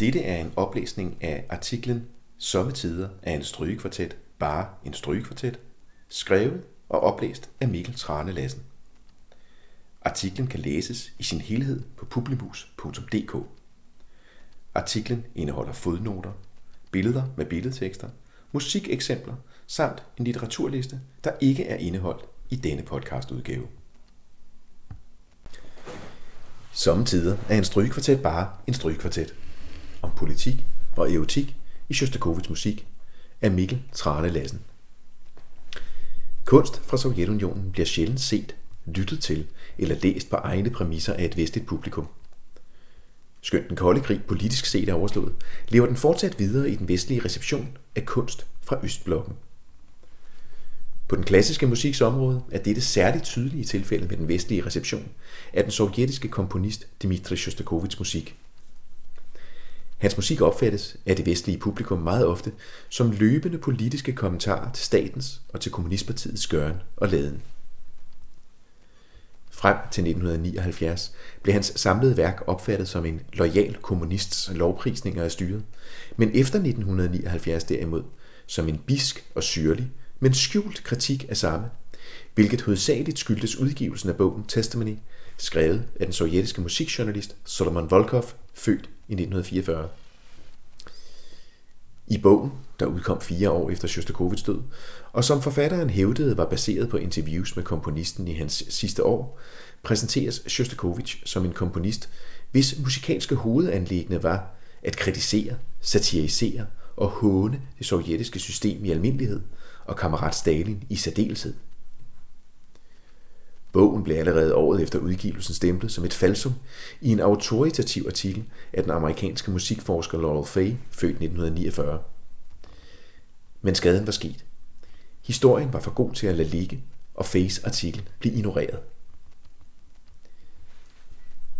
Dette er en oplæsning af artiklen Sommetider er en strygekvartet bare en strygekvartet, skrevet og oplæst af Mikkel Trane Lassen. Artiklen kan læses i sin helhed på publimus.dk. Artiklen indeholder fodnoter, billeder med billedtekster, musikeksempler samt en litteraturliste, der ikke er indeholdt i denne podcastudgave. Sommetider er en strygekvartet bare en strygekvartet. Om politik og erotik i Shostakovichs musik af Mikkel Trane Lassen. Kunst fra Sovjetunionen bliver sjældent set, lyttet til eller læst på egne præmisser af et vestligt publikum. Skønt den kolde krig politisk set er overstået, lever den fortsat videre i den vestlige reception af kunst fra Østblokken. På den klassiske musiks område er dette særligt tydelige tilfælde med den vestlige reception af den sovjetiske komponist Dmitri Shostakovichs musik. Hans musik opfattes af det vestlige publikum meget ofte som løbende politiske kommentarer til statens og til kommunistpartiets gøren og laden. Frem til 1979 blev hans samlede værk opfattet som en lojal kommunists lovprisninger af styret, men efter 1979 derimod som en bisk og syrlig, men skjult kritik af samme, hvilket hovedsageligt skyldtes udgivelsen af bogen Testimony, skrevet af den sovjetiske musikjournalist Solomon Volkov, født i 1944. I bogen, der udkom fire år efter Shostakovichs død, og som forfatteren hævdede var baseret på interviews med komponisten i hans sidste år, præsenteres Shostakovich som en komponist, hvis musikalske hovedanlæggende var at kritisere, satirisere og håne det sovjetiske system i almindelighed og kammerat Stalin i særdeleshed. Bogen blev allerede året efter udgivelsen stemplet som et falsum i en autoritativ artikel af den amerikanske musikforsker Laurel Fay, født 1949. Men skaden var sket. Historien var for god til at lade ligge, og Fays artikel blev ignoreret.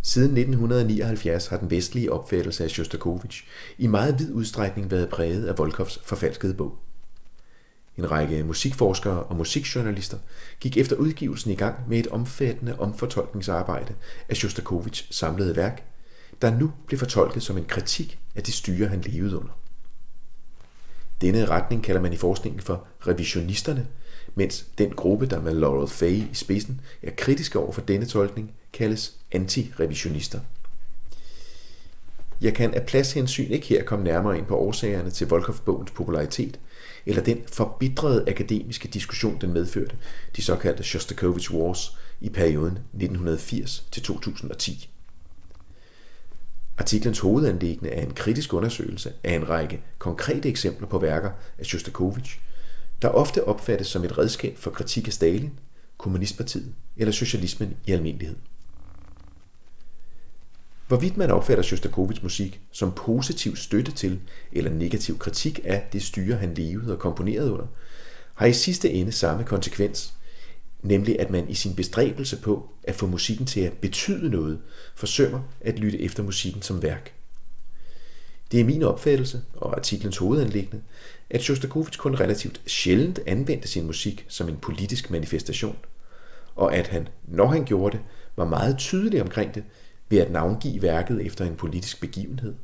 Siden 1979 har den vestlige opfattelse af Shostakovich i meget vid udstrækning været præget af Volkovs forfalskede bog. En række musikforskere og musikjournalister gik efter udgivelsen i gang med et omfattende omfortolkningsarbejde af Shostakovichs samlede værk, der nu blev fortolket som en kritik af det styre, han levede under. Denne retning kalder man i forskningen for revisionisterne, mens den gruppe, der med Laurel Fay i spidsen er kritiske over for denne tolkning, kaldes antirevisionister. Jeg kan af pladshensyn ikke her komme nærmere ind på årsagerne til Volkov-bogens popularitet, eller den forbitrede akademiske diskussion, den medførte, de såkaldte Shostakovich Wars i perioden 1980-2010. Artiklens hovedanlæggende er en kritisk undersøgelse af en række konkrete eksempler på værker af Shostakovich, der ofte opfattes som et redskab for kritik af Stalin, kommunistpartiet eller socialismen i almindelighed. Hvorvidt man opfatter Shostakovich musik som positiv støtte til eller negativ kritik af det styre, han levede og komponerede under, har i sidste ende samme konsekvens, nemlig at man i sin bestræbelse på at få musikken til at betyde noget, forsømmer at lytte efter musikken som værk. Det er min opfattelse og artiklens hovedanlæggende, at Shostakovich kun relativt sjældent anvendte sin musik som en politisk manifestation, og at han, når han gjorde det, var meget tydelig omkring det, ved at navngive værket efter en politisk begivenhed,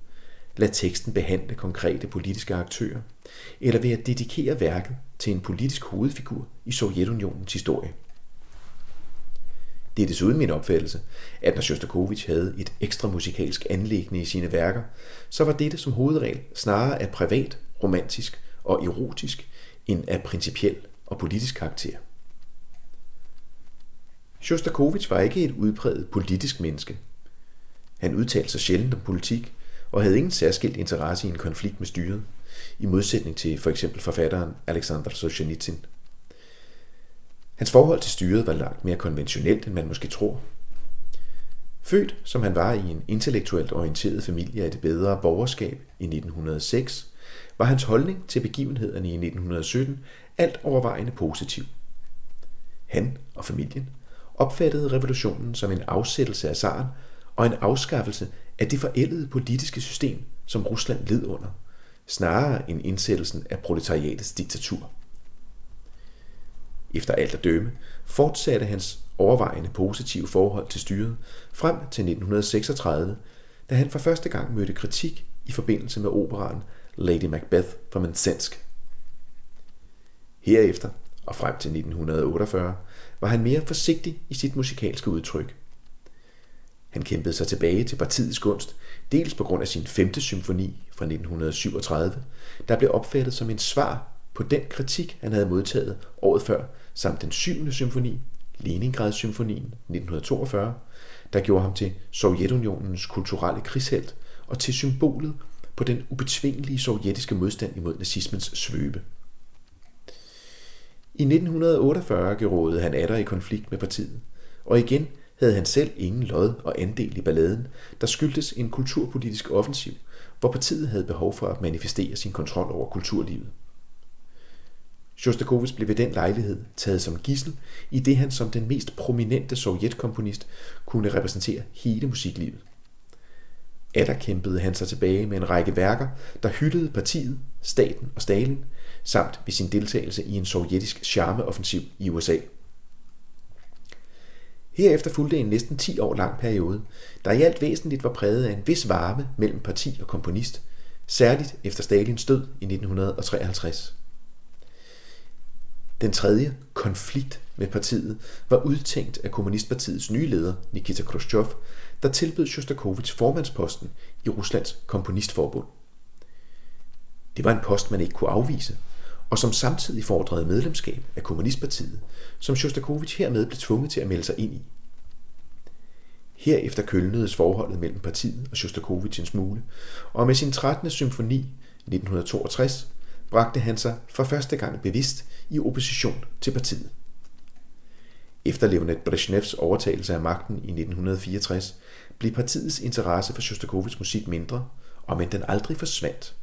lad teksten behandle konkrete politiske aktører, eller ved at dedikere værket til en politisk hovedfigur i Sovjetunionens historie. Det er desuden min opfattelse, at når Shostakovich havde et ekstra musikalsk anlæggende i sine værker, så var dette som hovedregel snarere af privat, romantisk og erotisk, end af principiel og politisk karakter. Shostakovich var ikke et udpræget politisk menneske, han udtalte sig sjældent om politik, og havde ingen særskilt interesse i en konflikt med styret, i modsætning til for eksempel forfatteren Alexander Solzhenitsyn. Hans forhold til styret var langt mere konventionelt, end man måske tror. Født som han var i en intellektuelt orienteret familie af det bedre borgerskab i 1906, var hans holdning til begivenhederne i 1917 alt overvejende positiv. Han og familien opfattede revolutionen som en afsættelse af zaren og en afskaffelse af det forældede politiske system, som Rusland led under, snarere end indsættelsen af proletariatets diktatur. Efter alt at dømme fortsatte hans overvejende positive forhold til styret frem til 1936, da han for første gang mødte kritik i forbindelse med operaen Lady Macbeth fra Mansensk. Herefter og frem til 1948 var han mere forsigtig i sit musikalske udtryk. Han kæmpede sig tilbage til partiets gunst, dels på grund af sin femte symfoni fra 1937, der blev opfattet som en svar på den kritik, han havde modtaget året før, samt den syvende symfoni, Leningrad-symfonien 1942, der gjorde ham til Sovjetunionens kulturelle krigshelt og til symbolet på den ubetvingelige sovjetiske modstand imod nazismens svøbe. I 1948 gerådede han atter i konflikt med partiet, og igen havde han selv ingen lod og andel i balladen, der skyldtes en kulturpolitisk offensiv, hvor partiet havde behov for at manifestere sin kontrol over kulturlivet. Shostakovich blev ved den lejlighed taget som gissel, i det han som den mest prominente sovjetkomponist kunne repræsentere hele musiklivet. Atter kæmpede han sig tilbage med en række værker, der hyldede partiet, staten og Stalin, samt ved sin deltagelse i en sovjetisk charmeoffensiv i USA. Herefter fulgte en næsten 10 år lang periode, der i alt væsentligt var præget af en vis varme mellem parti og komponist, særligt efter Stalins død i 1953. Den tredje konflikt med partiet var udtænkt af Kommunistpartiets nye leder, Nikita Khrushchev, der tilbød Shostakovich formandsposten i Ruslands komponistforbund. Det var en post, man ikke kunne afvise, og som samtidig fordrede medlemskab af Kommunistpartiet, som Shostakovich hermed blev tvunget til at melde sig ind i. Herefter kølnedes forholdet mellem partiet og Shostakovich en smule, og med sin 13. symfoni 1962 bragte han sig for første gang bevidst i opposition til partiet. Efter Leonid Brezhnevs overtagelse af magten i 1964 blev partiets interesse for Shostakovichs musik mindre, og men den aldrig forsvandt.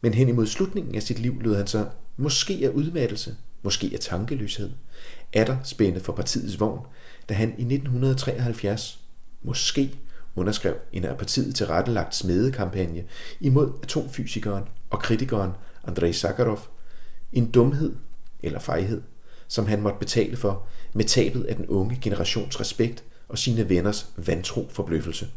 Men hen imod slutningen af sit liv lød han sig, måske af udmattelse, måske af tankeløshed, atter spænde for partiets vogn, da han i 1973, måske underskrev en af partiet tilrettelagt smedekampagne imod atomfysikeren og kritikeren Andrei Sakharov, en dumhed eller fejhed, som han måtte betale for med tabet af den unge generations respekt og sine venners vantro forbløffelse.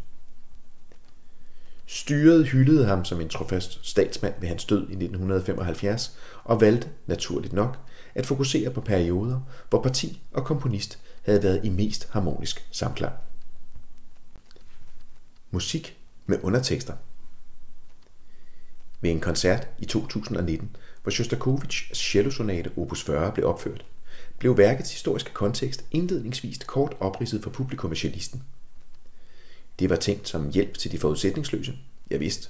Styret hyldede ham som en trofast statsmand ved hans død i 1975 og valgte, naturligt nok, at fokusere på perioder, hvor parti og komponist havde været i mest harmonisk samklang. Musik med undertekster Ved en koncert i 2019, hvor Shostakovichs cellosonate opus 40 blev opført, blev værkets historiske kontekst indledningsvis kort opridset for publikum cellisten. Det var tænkt som hjælp til de forudsætningsløse, jeg vidste,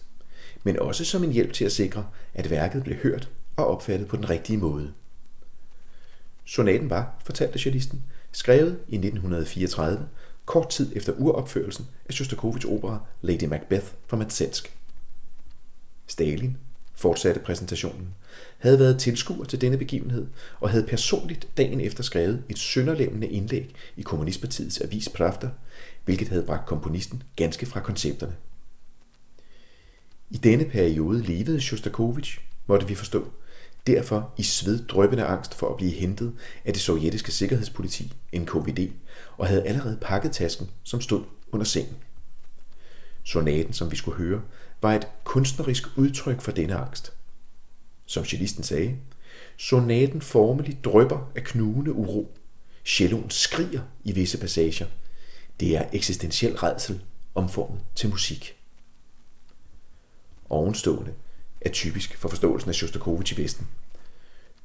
men også som en hjælp til at sikre, at værket blev hørt og opfattet på den rigtige måde. Sonaten var, fortalte cellisten, skrevet i 1934, kort tid efter uropførelsen af Shostakovichs opera Lady Macbeth fra Matsensk. Stalin, fortsatte præsentationen, havde været tilskuer til denne begivenhed og havde personligt dagen efter skrevet et sønderlemmende indlæg i Kommunistpartiets avis Pravda, hvilket havde bragt komponisten ganske fra koncepterne. I denne periode levede Shostakovich, måtte vi forstå, derfor i sveddrøbende angst for at blive hentet af det sovjetiske sikkerhedspoliti, NKVD, og havde allerede pakket tasken, som stod under sengen. Sonaten, som vi skulle høre, var et kunstnerisk udtryk for denne angst. Som cellisten sagde, sonaten formeligt drøber af knugende uro. Celloen skriger i visse passager. Det er eksistentiel redsel omformet til musik. Ovenstående er typisk for forståelsen af Shostakovich i Vesten.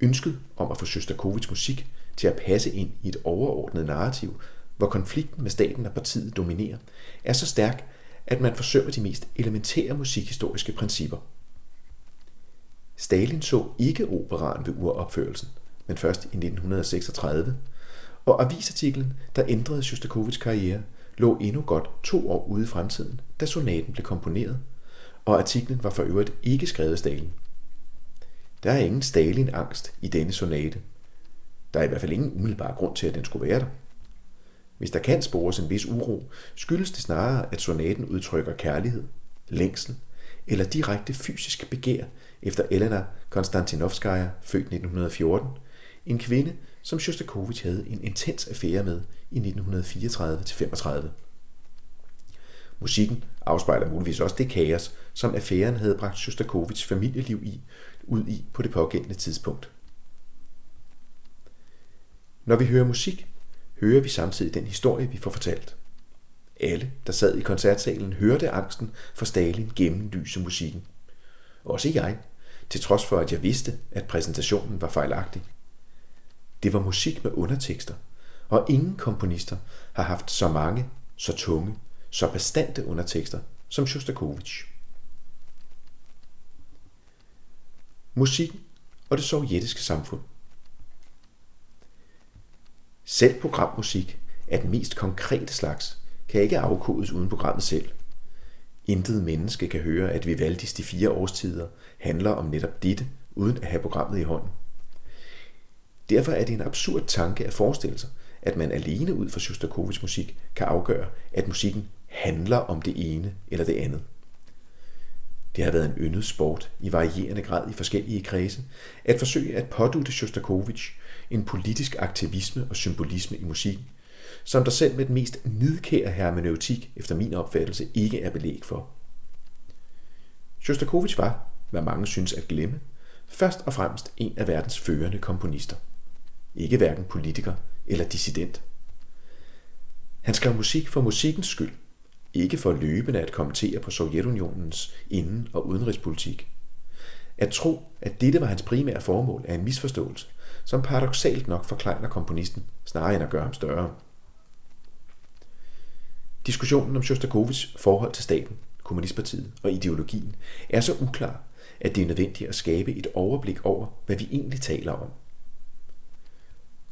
Ønsket om at få Shostakovichs musik til at passe ind i et overordnet narrativ, hvor konflikten med staten og partiet dominerer, er så stærk, at man forsøger de mest elementære musikhistoriske principper. Stalin så ikke operaen ved uropførelsen, men først i 1936, og avisartiklen, der ændrede Shostakovichs karriere, lå endnu godt to år ude i fremtiden, da sonaten blev komponeret, og artiklen var for øvrigt ikke skrevet af Stalin. Der er ingen Stalin-angst i denne sonate. Der er i hvert fald ingen umiddelbar grund til, at den skulle være der. Hvis der kan spores en vis uro, skyldes det snarere, at sonaten udtrykker kærlighed, længsel eller direkte fysisk begær efter Elena Konstantinovskaya, født 1914, en kvinde, som Shostakovich havde en intens affære med i 1934-35. Musikken afspejler muligvis også det kaos, som affæren havde bragt Shostakovichs familieliv i, ud i på det pågældende tidspunkt. Når vi hører musik, hører vi samtidig den historie, vi får fortalt. Alle, der sad i koncertsalen, hørte angsten for Stalin gennemlyse musikken. Også jeg, til trods for at jeg vidste, at præsentationen var fejlagtig. Det var musik med undertekster, og ingen komponister har haft så mange, så tunge, så bestandte undertekster som Shostakovich. Musikken og det sovjetiske samfund – selv programmusik er den mest konkrete slags, kan ikke afkodes uden programmet selv. Intet menneske kan høre, at Vivaldis De fire årstider handler om netop dette, uden at have programmet i hånden. Derfor er det en absurd tanke at forestille sig, at man alene ud fra Shostakovichs musik kan afgøre, at musikken handler om det ene eller det andet. Det har været en yndet sport i varierende grad i forskellige kredse at forsøge at pådute Shostakovich en politisk aktivisme og symbolisme i musikken, som der selv med den mest nidkære hermeneutik efter min opfattelse ikke er belæg for. Shostakovich var, hvad mange synes at glemme, først og fremmest en af verdens førende komponister. Ikke hverken politiker eller dissident. Han skrev musik for musikkens skyld, ikke for løbende at kommentere på Sovjetunionens inden- og udenrigspolitik. At tro, at dette var hans primære formål, er en misforståelse, som paradoxalt nok forklejner komponisten, snarere end at gøre ham større. Diskussionen om Shostakovichs forhold til staten, kommunistpartiet og ideologien er så uklar, at det er nødvendigt at skabe et overblik over, hvad vi egentlig taler om.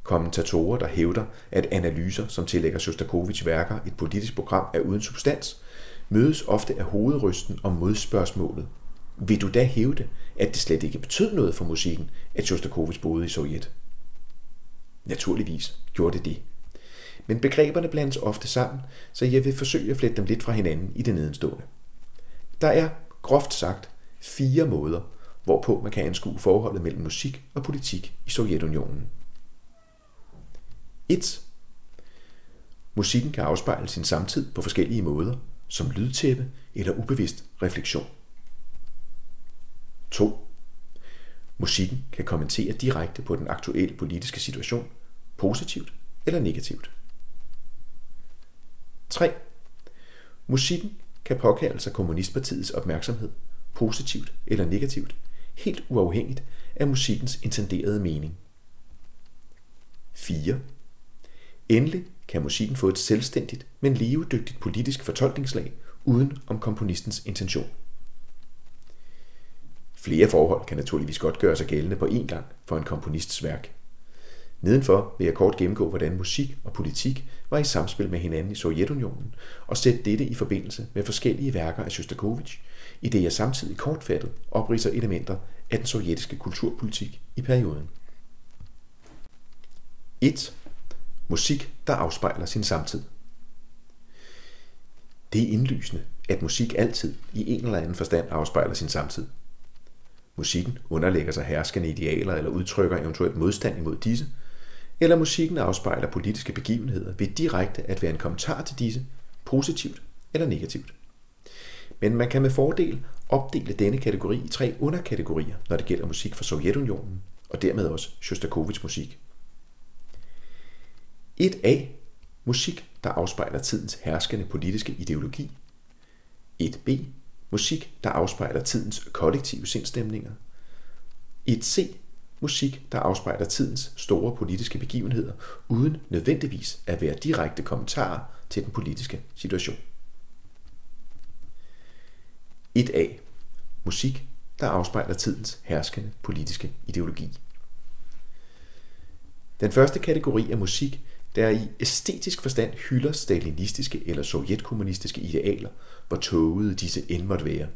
Kommentatorer, der hævder, at analyser, som tillægger Shostakovich værker et politisk program, er uden substans, mødes ofte af hovedrysten og modspørgsmålet. Vil du da hævde, at det slet ikke betød noget for musikken, at Shostakovich boede i Sovjet? Naturligvis gjorde det det. Men begreberne blandes ofte sammen, så jeg vil forsøge at flette dem lidt fra hinanden i det nedenstående. Der er, groft sagt, fire måder, hvorpå man kan anskue forholdet mellem musik og politik i Sovjetunionen. 1. Musikken kan afspejle sin samtid på forskellige måder, som lydtæppe eller ubevidst refleksion. 2. Musikken kan kommentere direkte på den aktuelle politiske situation, positivt eller negativt. 3. Musikken kan påkalde sig kommunistpartiets opmærksomhed, positivt eller negativt, helt uafhængigt af musikkens intenderede mening. 4. Endelig kan musikken få et selvstændigt, men levedygtigt politisk fortolkningslag uden om komponistens intention. Flere forhold kan naturligvis godt gøre sig gældende på én gang for en komponists værk. Nedenfor vil jeg kort gennemgå, hvordan musik og politik var i samspil med hinanden i Sovjetunionen, og sætte dette i forbindelse med forskellige værker af Shostakovich, i det jeg samtidig kortfattet opriser elementer af den sovjetiske kulturpolitik i perioden. 1. Musik, der afspejler sin samtid. Det er indlysende, at musik altid i en eller anden forstand afspejler sin samtid. Musikken underlægger sig herskende idealer eller udtrykker eventuelt modstand imod disse, eller musikken afspejler politiske begivenheder ved direkte at være en kommentar til disse, positivt eller negativt. Men man kan med fordel opdele denne kategori i tre underkategorier, når det gælder musik fra Sovjetunionen, og dermed også Shostakovich musik. 1a. Musik, der afspejler tidens herskende politiske ideologi. 1b. Musik, der afspejler tidens kollektive sindstemninger. 1c. Musik, der afspejler tidens store politiske begivenheder, uden nødvendigvis at være direkte kommentarer til den politiske situation. 1a. Musik, der afspejler tidens herskende politiske ideologi. Den første kategori er musik, der i æstetisk forstand hylder stalinistiske eller sovjetkommunistiske idealer, hvor tågede disse end måtte være.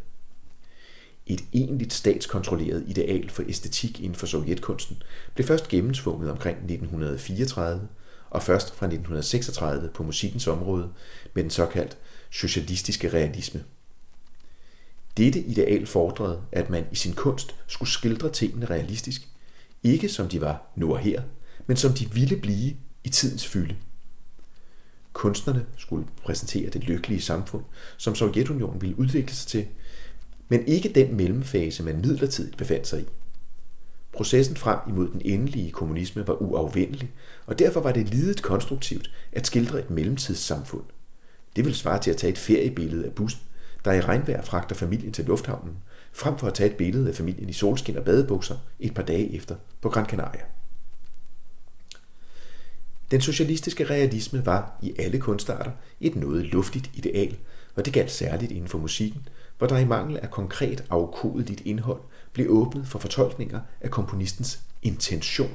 Et egentligt statskontrolleret ideal for æstetik inden for sovjetkunsten blev først gennemtvunget omkring 1934, og først fra 1936 på musikkens område med den såkaldt socialistiske realisme. Dette ideal fordrede, at man i sin kunst skulle skildre tingene realistisk, ikke som de var nu og her, men som de ville blive i tidens fylde. Kunstnerne skulle præsentere det lykkelige samfund, som Sovjetunionen ville udvikle sig til, men ikke den mellemfase, man midlertidigt befandt sig i. Processen frem imod den endelige kommunisme var uafvendelig, og derfor var det lidet konstruktivt at skildre et mellemtidssamfund. Det ville svare til at tage et feriebillede af bussen, der i regnvejr fragter familien til lufthavnen, frem for at tage et billede af familien i solskin og badebukser et par dage efter på Gran Canaria. Den socialistiske realisme var i alle kunstarter et noget luftigt ideal, og det galt særligt inden for musikken, hvor der i mangel af konkret afkodeligt indhold blev åbnet for fortolkninger af komponistens intention.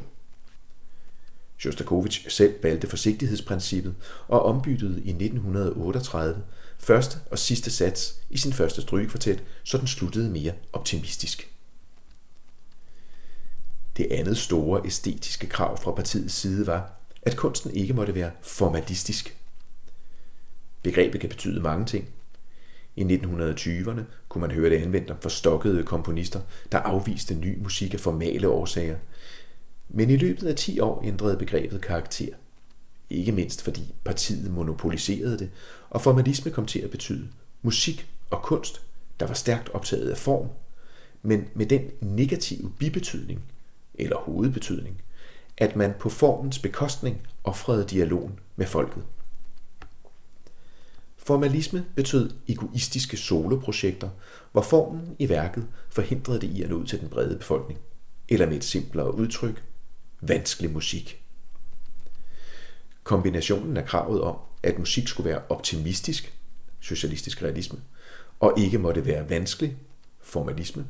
Shostakovich selv valgte forsigtighedsprincippet og ombyttede i 1938 første og sidste sats i sin første strygekvartet, så den sluttede mere optimistisk. Det andet store æstetiske krav fra partiets side var, at kunsten ikke måtte være formalistisk. Begrebet kan betyde mange ting. I 1920'erne kunne man høre det anvendt om forstokkede komponister, der afviste ny musik af formale årsager. Men i løbet af 10 år ændrede begrebet karakter. Ikke mindst fordi partiet monopoliserede det, og formalisme kom til at betyde musik og kunst, der var stærkt optaget af form, men med den negative bibetydning, eller hovedbetydning, at man på formens bekostning offrede dialogen med folket. Formalisme betød egoistiske soloprojekter, hvor formen i værket forhindrede det i at nå ud til den brede befolkning, eller med et simplere udtryk, vanskelig musik. Kombinationen af kravet om, at musik skulle være optimistisk, socialistisk realisme, og ikke måtte være vanskelig, formalisme,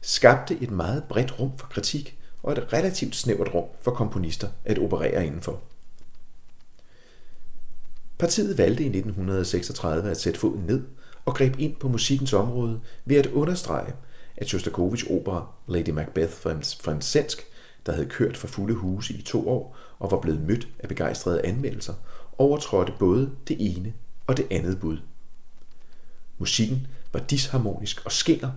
skabte et meget bredt rum for kritik og et relativt snævert rum for komponister at operere indenfor. Partiet valgte i 1936 at sætte foden ned og greb ind på musikkens område ved at understrege, at Shostakovich opera Lady Macbeth fra en svensk, der havde kørt for fulde huse i to år og var blevet mødt af begejstrede anmeldelser, overtrådte både det ene og det andet bud. Musikken var disharmonisk og skinger,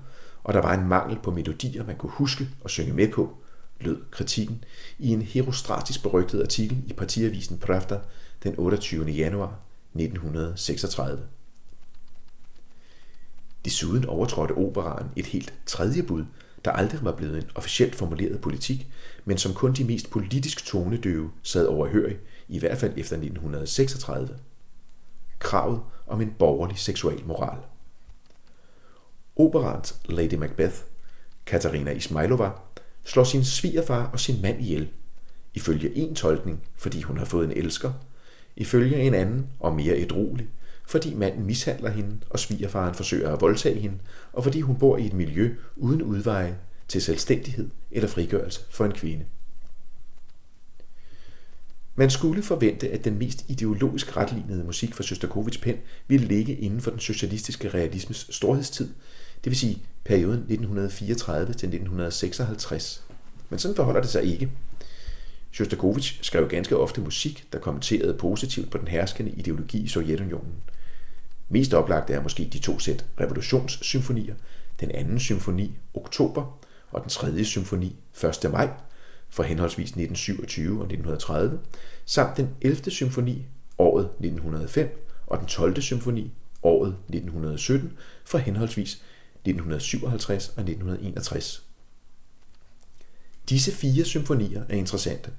og der var en mangel på melodier, man kunne huske og synge med på, lød kritikken i en herostratisk berygtet artikel i partiavisen Pravda den 28. januar 1936. Desuden overtrådte operaen et helt tredje bud, der aldrig var blevet en officielt formuleret politik, men som kun de mest politisk tonedøve sad overhørig, i hvert fald efter 1936. Kravet om en borgerlig seksuel moral. Operans Lady Macbeth, Katarina Ismailova, slår sin svigerfar og sin mand ihjel. Ifølge en tolkning, fordi hun har fået en elsker, ifølge en anden og mere edrolig, fordi manden mishandler hende, og svigerfaren forsøger at voldtage hende, og fordi hun bor i et miljø uden udveje til selvstændighed eller frigørelse for en kvinde. Man skulle forvente, at den mest ideologisk retlignede musik fra Shostakovich pen ville ligge inden for den socialistiske realismes storhedstid, det vil sige perioden 1934 til 1956. Men sådan forholder det sig ikke. Shostakovich skrev ganske ofte musik, der kommenterede positivt på den herskende ideologi i Sovjetunionen. Mest oplagt er måske de to sæt revolutionssymfonier, den anden symfoni Oktober og den tredje symfoni 1. maj fra henholdsvis 1927 og 1930, samt den 11. symfoni året 1905 og den 12. symfoni året 1917 fra henholdsvis 1957 og 1961. Disse fire symfonier er interessante.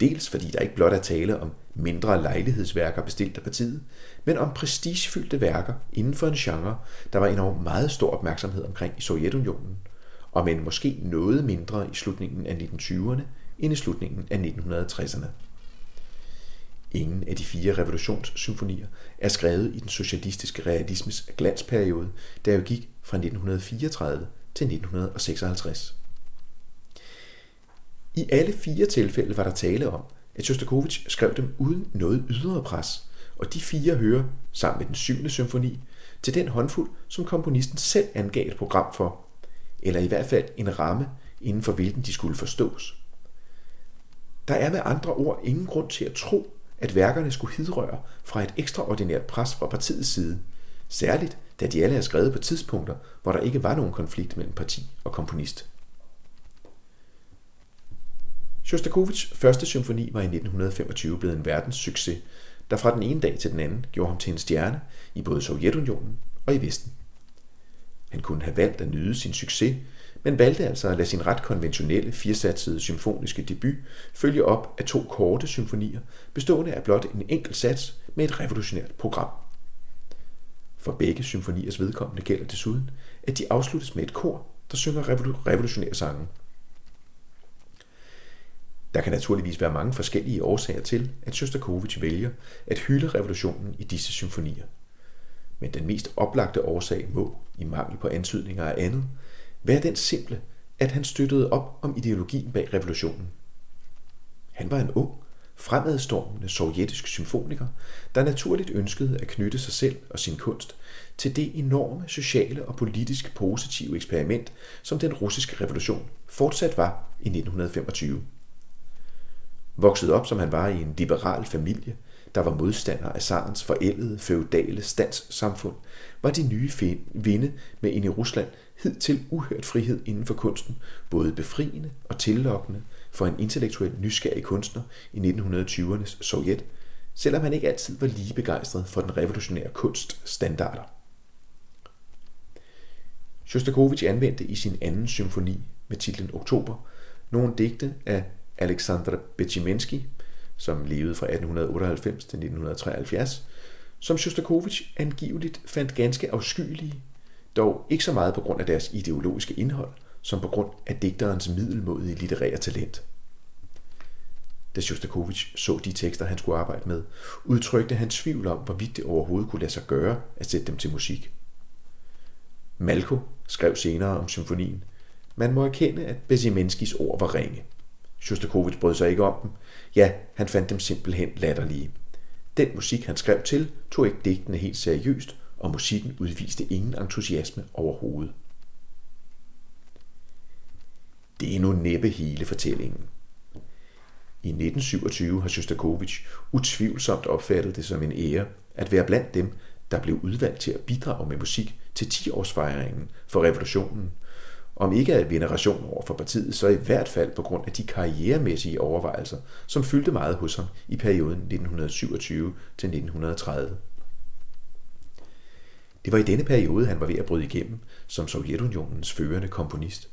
Dels fordi der ikke blot er tale om mindre lejlighedsværker bestilt af partiet, men om prestigefyldte værker inden for en genre, der var enormt meget stor opmærksomhed omkring i Sovjetunionen, og men måske noget mindre i slutningen af 1920'erne end i slutningen af 1960'erne. Ingen af de fire revolutionssymfonier er skrevet i den socialistiske realismes glansperiode, der jo gik fra 1934 til 1956. I alle fire tilfælde var der tale om, at Shostakovich skrev dem uden noget ydre pres, og de fire hører, sammen med den syvende symfoni, til den håndfuld, som komponisten selv angav et program for, eller i hvert fald en ramme, inden for hvilken de skulle forstås. Der er med andre ord ingen grund til at tro, at værkerne skulle hidrøre fra et ekstraordinært pres fra partiets side, særligt da de alle er skrevet på tidspunkter, hvor der ikke var nogen konflikt mellem parti og komponist. Shostakovichs første symfoni var i 1925 blevet en verdenssucces, der fra den ene dag til den anden gjorde ham til en stjerne i både Sovjetunionen og i Vesten. Han kunne have valgt at nyde sin succes, men valgte altså at lade sin ret konventionelle firesatsede symfoniske debut følge op af to korte symfonier, bestående af blot en enkelt sats med et revolutionært program. For begge symfoniers vedkommende gælder desuden, at de afsluttes med et kor, der synger revolutionære sange. Der kan naturligvis være mange forskellige årsager til, at Shostakovich vælger at hylde revolutionen i disse symfonier. Men den mest oplagte årsag må, i mangel på antydninger af andet, være den simple, at han støttede op om ideologien bag revolutionen. Han var en ung, fremadstormende sovjetisk symfoniker, der naturligt ønskede at knytte sig selv og sin kunst til det enorme sociale og politisk positive eksperiment, som den russiske revolution fortsat var i 1925. Vokset op som han var i en liberal familie, der var modstander af zarens forældede feudale standssamfund, var de nye vinde med ind i Rusland hidtil uhørt frihed inden for kunsten, både befriende og tillokkende for en intellektuel nysgerrig kunstner i 1920'ernes Sovjet, selvom han ikke altid var lige begejstret for den revolutionære kunststandarder. Shostakovich anvendte i sin anden symfoni med titlen Oktober nogle digte af Alexander Betjimensky, som levede fra 1898 til 1973, som Shostakovich angiveligt fandt ganske afskyelige, dog ikke så meget på grund af deres ideologiske indhold, som på grund af digterens middelmådige litterære talent. Da Shostakovich så de tekster, han skulle arbejde med, udtrykte han tvivl om, hvorvidt det overhovedet kunne lade sig gøre at sætte dem til musik. Malko skrev senere om symfonien, man må erkende, at Bezimenskis ord var ringe. Shostakovich brød sig ikke om dem. Ja, han fandt dem simpelthen latterlige. Den musik, han skrev til, tog ikke digtene helt seriøst, og musikken udviste ingen entusiasme overhovedet. Det er nu næppe hele fortællingen. I 1927 har Shostakovich utvivlsomt opfattet det som en ære at være blandt dem, der blev udvalgt til at bidrage med musik til 10-årsfejringen for revolutionen om ikke af veneration over for partiet, så i hvert fald på grund af de karrieremæssige overvejelser, som fyldte meget hos ham i perioden 1927 til 1930. Det var i denne periode, han var ved at bryde igennem som Sovjetunionens førende komponist,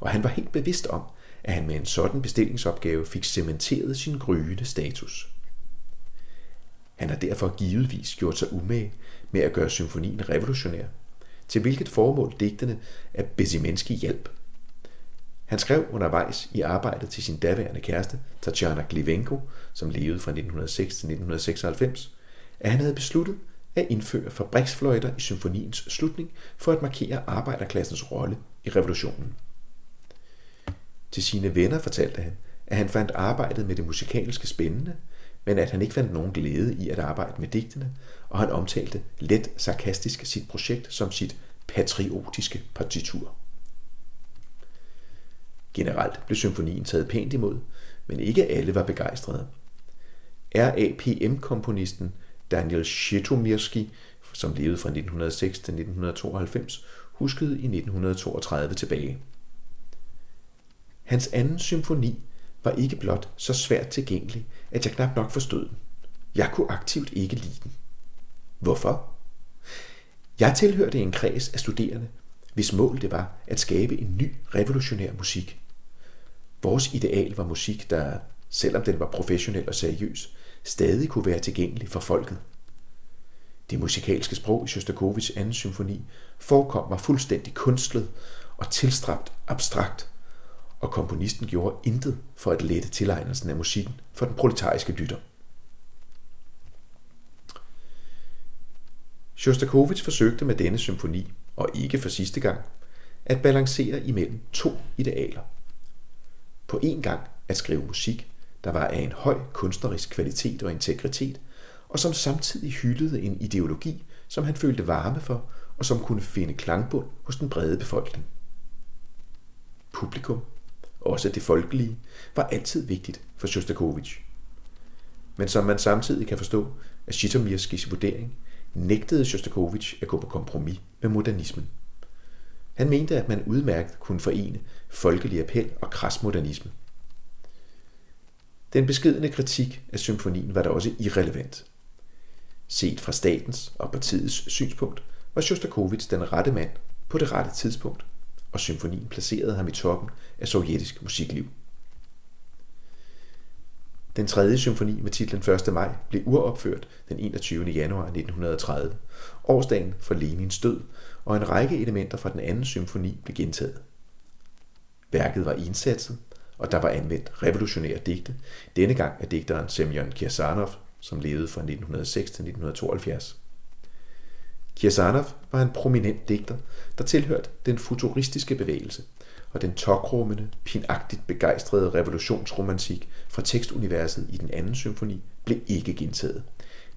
og han var helt bevidst om, at han med en sådan bestillingsopgave fik cementeret sin gryende status. Han har derfor givetvis gjort sig umage med at gøre symfonien revolutionær til hvilket formål digtene af Bezimenski hjælp. Han skrev undervejs i arbejdet til sin daværende kæreste, Tatjana Glivenko, som levede fra 1906 til 1996, at han havde besluttet at indføre fabriksfløjter i symfoniens slutning for at markere arbejderklassens rolle i revolutionen. Til sine venner fortalte han, at han fandt arbejdet med det musikalske spændende, men at han ikke fandt nogen glæde i at arbejde med digtene, og han omtalte let sarkastisk sit projekt som sit patriotiske partitur. Generelt blev symfonien taget pænt imod, men ikke alle var begejstrede. RAPM-komponisten Daniel Shetomirski, som levede fra 1906 til 1992, huskede i 1932 tilbage. Hans anden symfoni var ikke blot så svært tilgængelig, at jeg knap nok forstod den. Jeg kunne aktivt ikke lide den. Hvorfor? Jeg tilhørte en kreds af studerende, hvis mål det var at skabe en ny revolutionær musik. Vores ideal var musik, der, selvom den var professionel og seriøs, stadig kunne være tilgængelig for folket. Det musikalske sprog i Shostakovichs anden symfoni forekom mig fuldstændig kunstlet og tilstræbt abstrakt, og komponisten gjorde intet for at lette tilegnelsen af musikken for den proletariske lytter. Shostakovich forsøgte med denne symfoni, og ikke for sidste gang, at balancere imellem to idealer. På en gang at skrive musik, der var af en høj kunstnerisk kvalitet og integritet, og som samtidig hyldede en ideologi, som han følte varme for, og som kunne finde klangbund hos den brede befolkning. Publikum, også det folkelige, var altid vigtigt for Shostakovich. Men som man samtidig kan forstå af Shitomirskis vurdering, nægtede Shostakovich at gå på kompromis med modernismen. Han mente, at man udmærket kunne forene folkelig appel og kras modernisme. Den beskedende kritik af symfonien var da også irrelevant. Set fra statens og partiets synspunkt var Shostakovich den rette mand på det rette tidspunkt, og symfonien placerede ham i toppen af sovjetisk musikliv. Den tredje symfoni med titlen 1. maj blev uropført den 21. januar 1930, årsdagen for Lenins død, og en række elementer fra den anden symfoni blev gentaget. Værket var indsatset, og der var anvendt revolutionære digte, denne gang af digteren Semyon Kirsanov, som levede fra 1906 til 1972. Kirsanov var en prominent digter, der tilhørte den futuristiske bevægelse, og den tokrummende, pinagtigt begejstrede revolutionsromantik fra tekstuniverset i den anden symfoni blev ikke gentaget.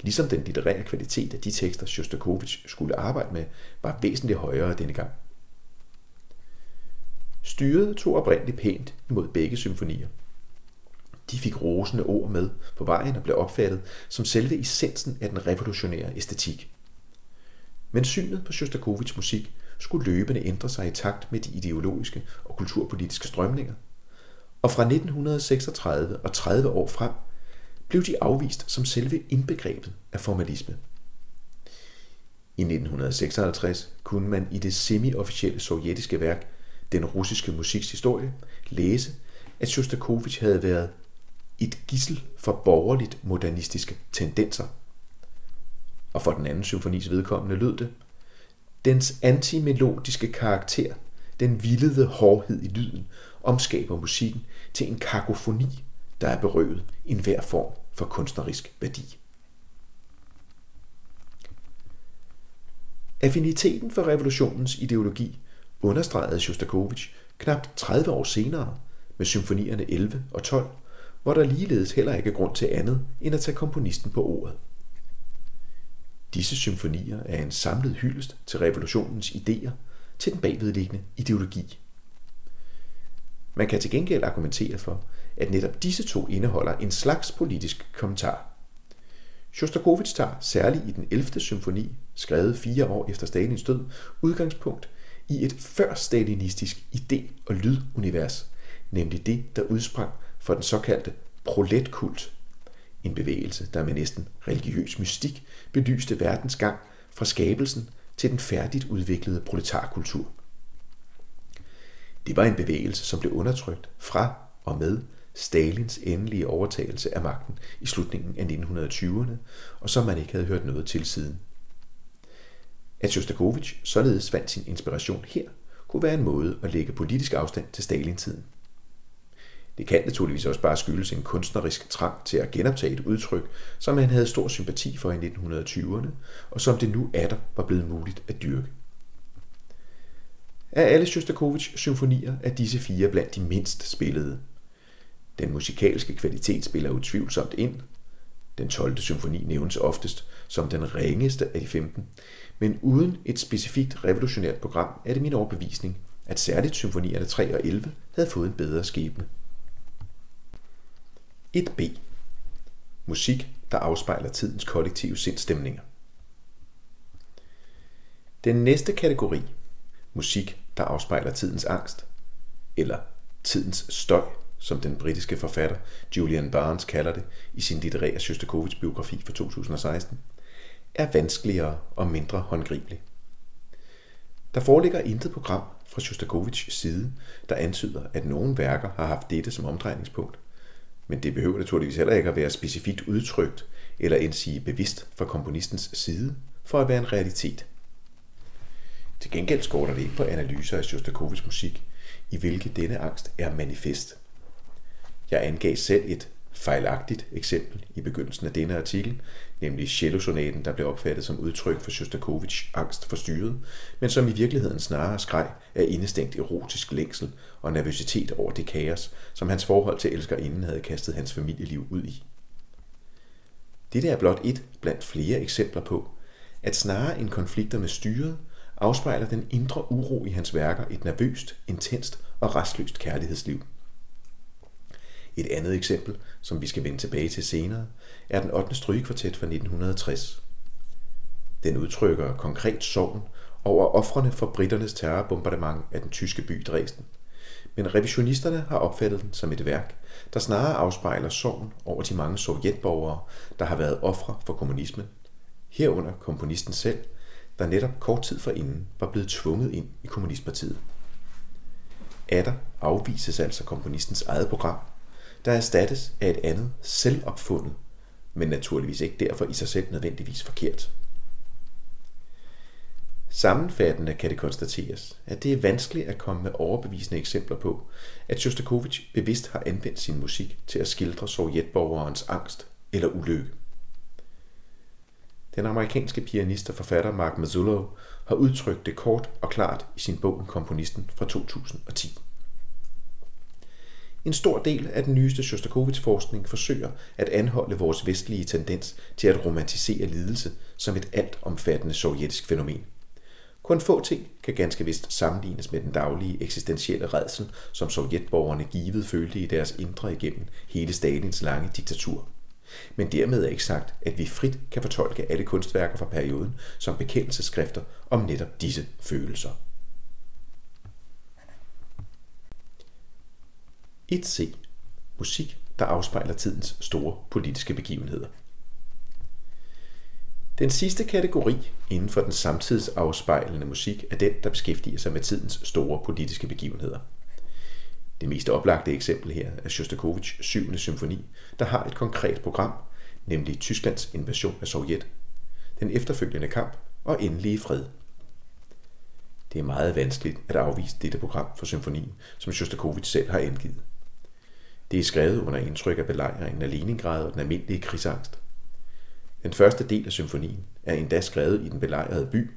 Ligesom den litterære kvalitet af de tekster, Shostakovich skulle arbejde med, var væsentligt højere denne gang. Styret tog oprindeligt pænt imod begge symfonier. De fik rosende ord med på vejen og blev opfattet som selve essensen af den revolutionære æstetik. Men synet på Shostakovichs musik skulle løbende ændre sig i takt med de ideologiske og kulturpolitiske strømninger. Og fra 1936 og 30 år frem blev de afvist som selve indbegrebet af formalisme. I 1956 kunne man i det semi-officielle sovjetiske værk den russiske musiks historie læse, at Shostakovich havde været et gissel for borgerligt modernistiske tendenser. Og for den anden symfonis vedkommende lød det, Dens antimelodiske karakter, den vildede hårdhed i lyden, omskaber musikken til en kakofoni, der er berøvet enhver form for kunstnerisk værdi. Affiniteten for revolutionens ideologi understregede Shostakovich knap 30 år senere med symfonierne 11 og 12, hvor der ligeledes heller ikke er grund til andet end at tage komponisten på ordet. Disse symfonier er en samlet hyldest til revolutionens idéer, til den bagvedliggende ideologi. Man kan til gengæld argumentere for, at netop disse to indeholder en slags politisk kommentar. Shostakovich tager særligt i den 11. symfoni, skrevet fire år efter Stalins død, udgangspunkt i et før-stalinistisk idé- og lydunivers, nemlig det, der udsprang for den såkaldte proletkult, en bevægelse, der med næsten religiøs mystik belyste verdens gang fra skabelsen til den færdigt udviklede proletarkultur. Det var en bevægelse, som blev undertrykt fra og med Stalins endelige overtagelse af magten i slutningen af 1920'erne, og som man ikke havde hørt noget til siden. At Shostakovich således fandt sin inspiration her, kunne være en måde at lægge politisk afstand til Stalin-tiden. Det kan naturligvis også bare skyldes en kunstnerisk trang til at genoptage et udtryk, som han havde stor sympati for i 1920'erne, og som det nu er der var blevet muligt at dyrke. Af alle Shostakovich symfonier er disse fire blandt de mindst spillede. Den musikalske kvalitet spiller utvivlsomt ind. Den 12. symfoni nævnes oftest som den ringeste af de 15, men uden et specifikt revolutionært program er det min overbevisning, at særligt symfonierne 3 og 11 havde fået en bedre skæbne. 1b. Musik, der afspejler tidens kollektive sindstemninger. Den næste kategori, musik, der afspejler tidens angst, eller tidens støj, som den britiske forfatter Julian Barnes kalder det i sin litterære Shostakovich biografi fra 2016, er vanskeligere og mindre håndgribelig. Der foreligger intet program fra Shostakovichs side, der antyder, at nogle værker har haft dette som omdrejningspunkt, men det behøver naturligvis heller ikke at være specifikt udtrykt eller indsige bevidst fra komponistens side for at være en realitet. Til gengæld skorter det ikke på analyser af Shostakovichs musik, i hvilke denne angst er manifest. Jeg angav selv et fejlagtigt eksempel i begyndelsen af denne artikel, nemlig cellosonaten, der blev opfattet som udtryk for Shostakovichs angst for styret, men som i virkeligheden snarere skreg af indestængt erotisk længsel og nervøsitet over det kaos, som hans forhold til elskerinden havde kastet hans familieliv ud i. Dette er blot et blandt flere eksempler på, at snarere end konflikter med styret, afspejler den indre uro i hans værker et nervøst, intenst og restløst kærlighedsliv – et andet eksempel, som vi skal vende tilbage til senere, er den 8. strygekvartet fra 1960. Den udtrykker konkret sorgen over offrene for britternes terrorbombardement af den tyske by Dresden. Men revisionisterne har opfattet den som et værk, der snarere afspejler sorgen over de mange sovjetborgere, der har været ofre for kommunismen, herunder komponisten selv, der netop kort tid forinden var blevet tvunget ind i Kommunistpartiet. Atter afvises altså komponistens eget program, der erstattes af et andet selvopfundet, men naturligvis ikke derfor i sig selv nødvendigvis forkert. Sammenfattende kan det konstateres, at det er vanskeligt at komme med overbevisende eksempler på, at Shostakovich bevidst har anvendt sin musik til at skildre sovjetborgerens angst eller ulykke. Den amerikanske pianist og forfatter Mark Mazzullo har udtrykt det kort og klart i sin bog Komponisten fra 2010. En stor del af den nyeste Shostakovich-forskning forsøger at anholde vores vestlige tendens til at romantisere lidelse som et altomfattende sovjetisk fænomen. Kun få ting kan ganske vist sammenlignes med den daglige eksistentielle redsel, som sovjetborgerne givet følte i deres indre igennem hele Stalins lange diktatur. Men dermed er ikke sagt, at vi frit kan fortolke alle kunstværker fra perioden som bekendelseskrifter om netop disse følelser. 1C. Musik, der afspejler tidens store politiske begivenheder. Den sidste kategori inden for den samtidsafspejlende musik er den, der beskæftiger sig med tidens store politiske begivenheder. Det mest oplagte eksempel her er Shostakovichs 7. symfoni, der har et konkret program, nemlig Tysklands invasion af Sovjet, den efterfølgende kamp og endelige fred. Det er meget vanskeligt at afvise dette program for symfonien, som Shostakovich selv har angivet. Det er skrevet under indtryk af belejringen af Leningrad og den almindelige krigsangst. Den første del af symfonien er endda skrevet i den belejrede by.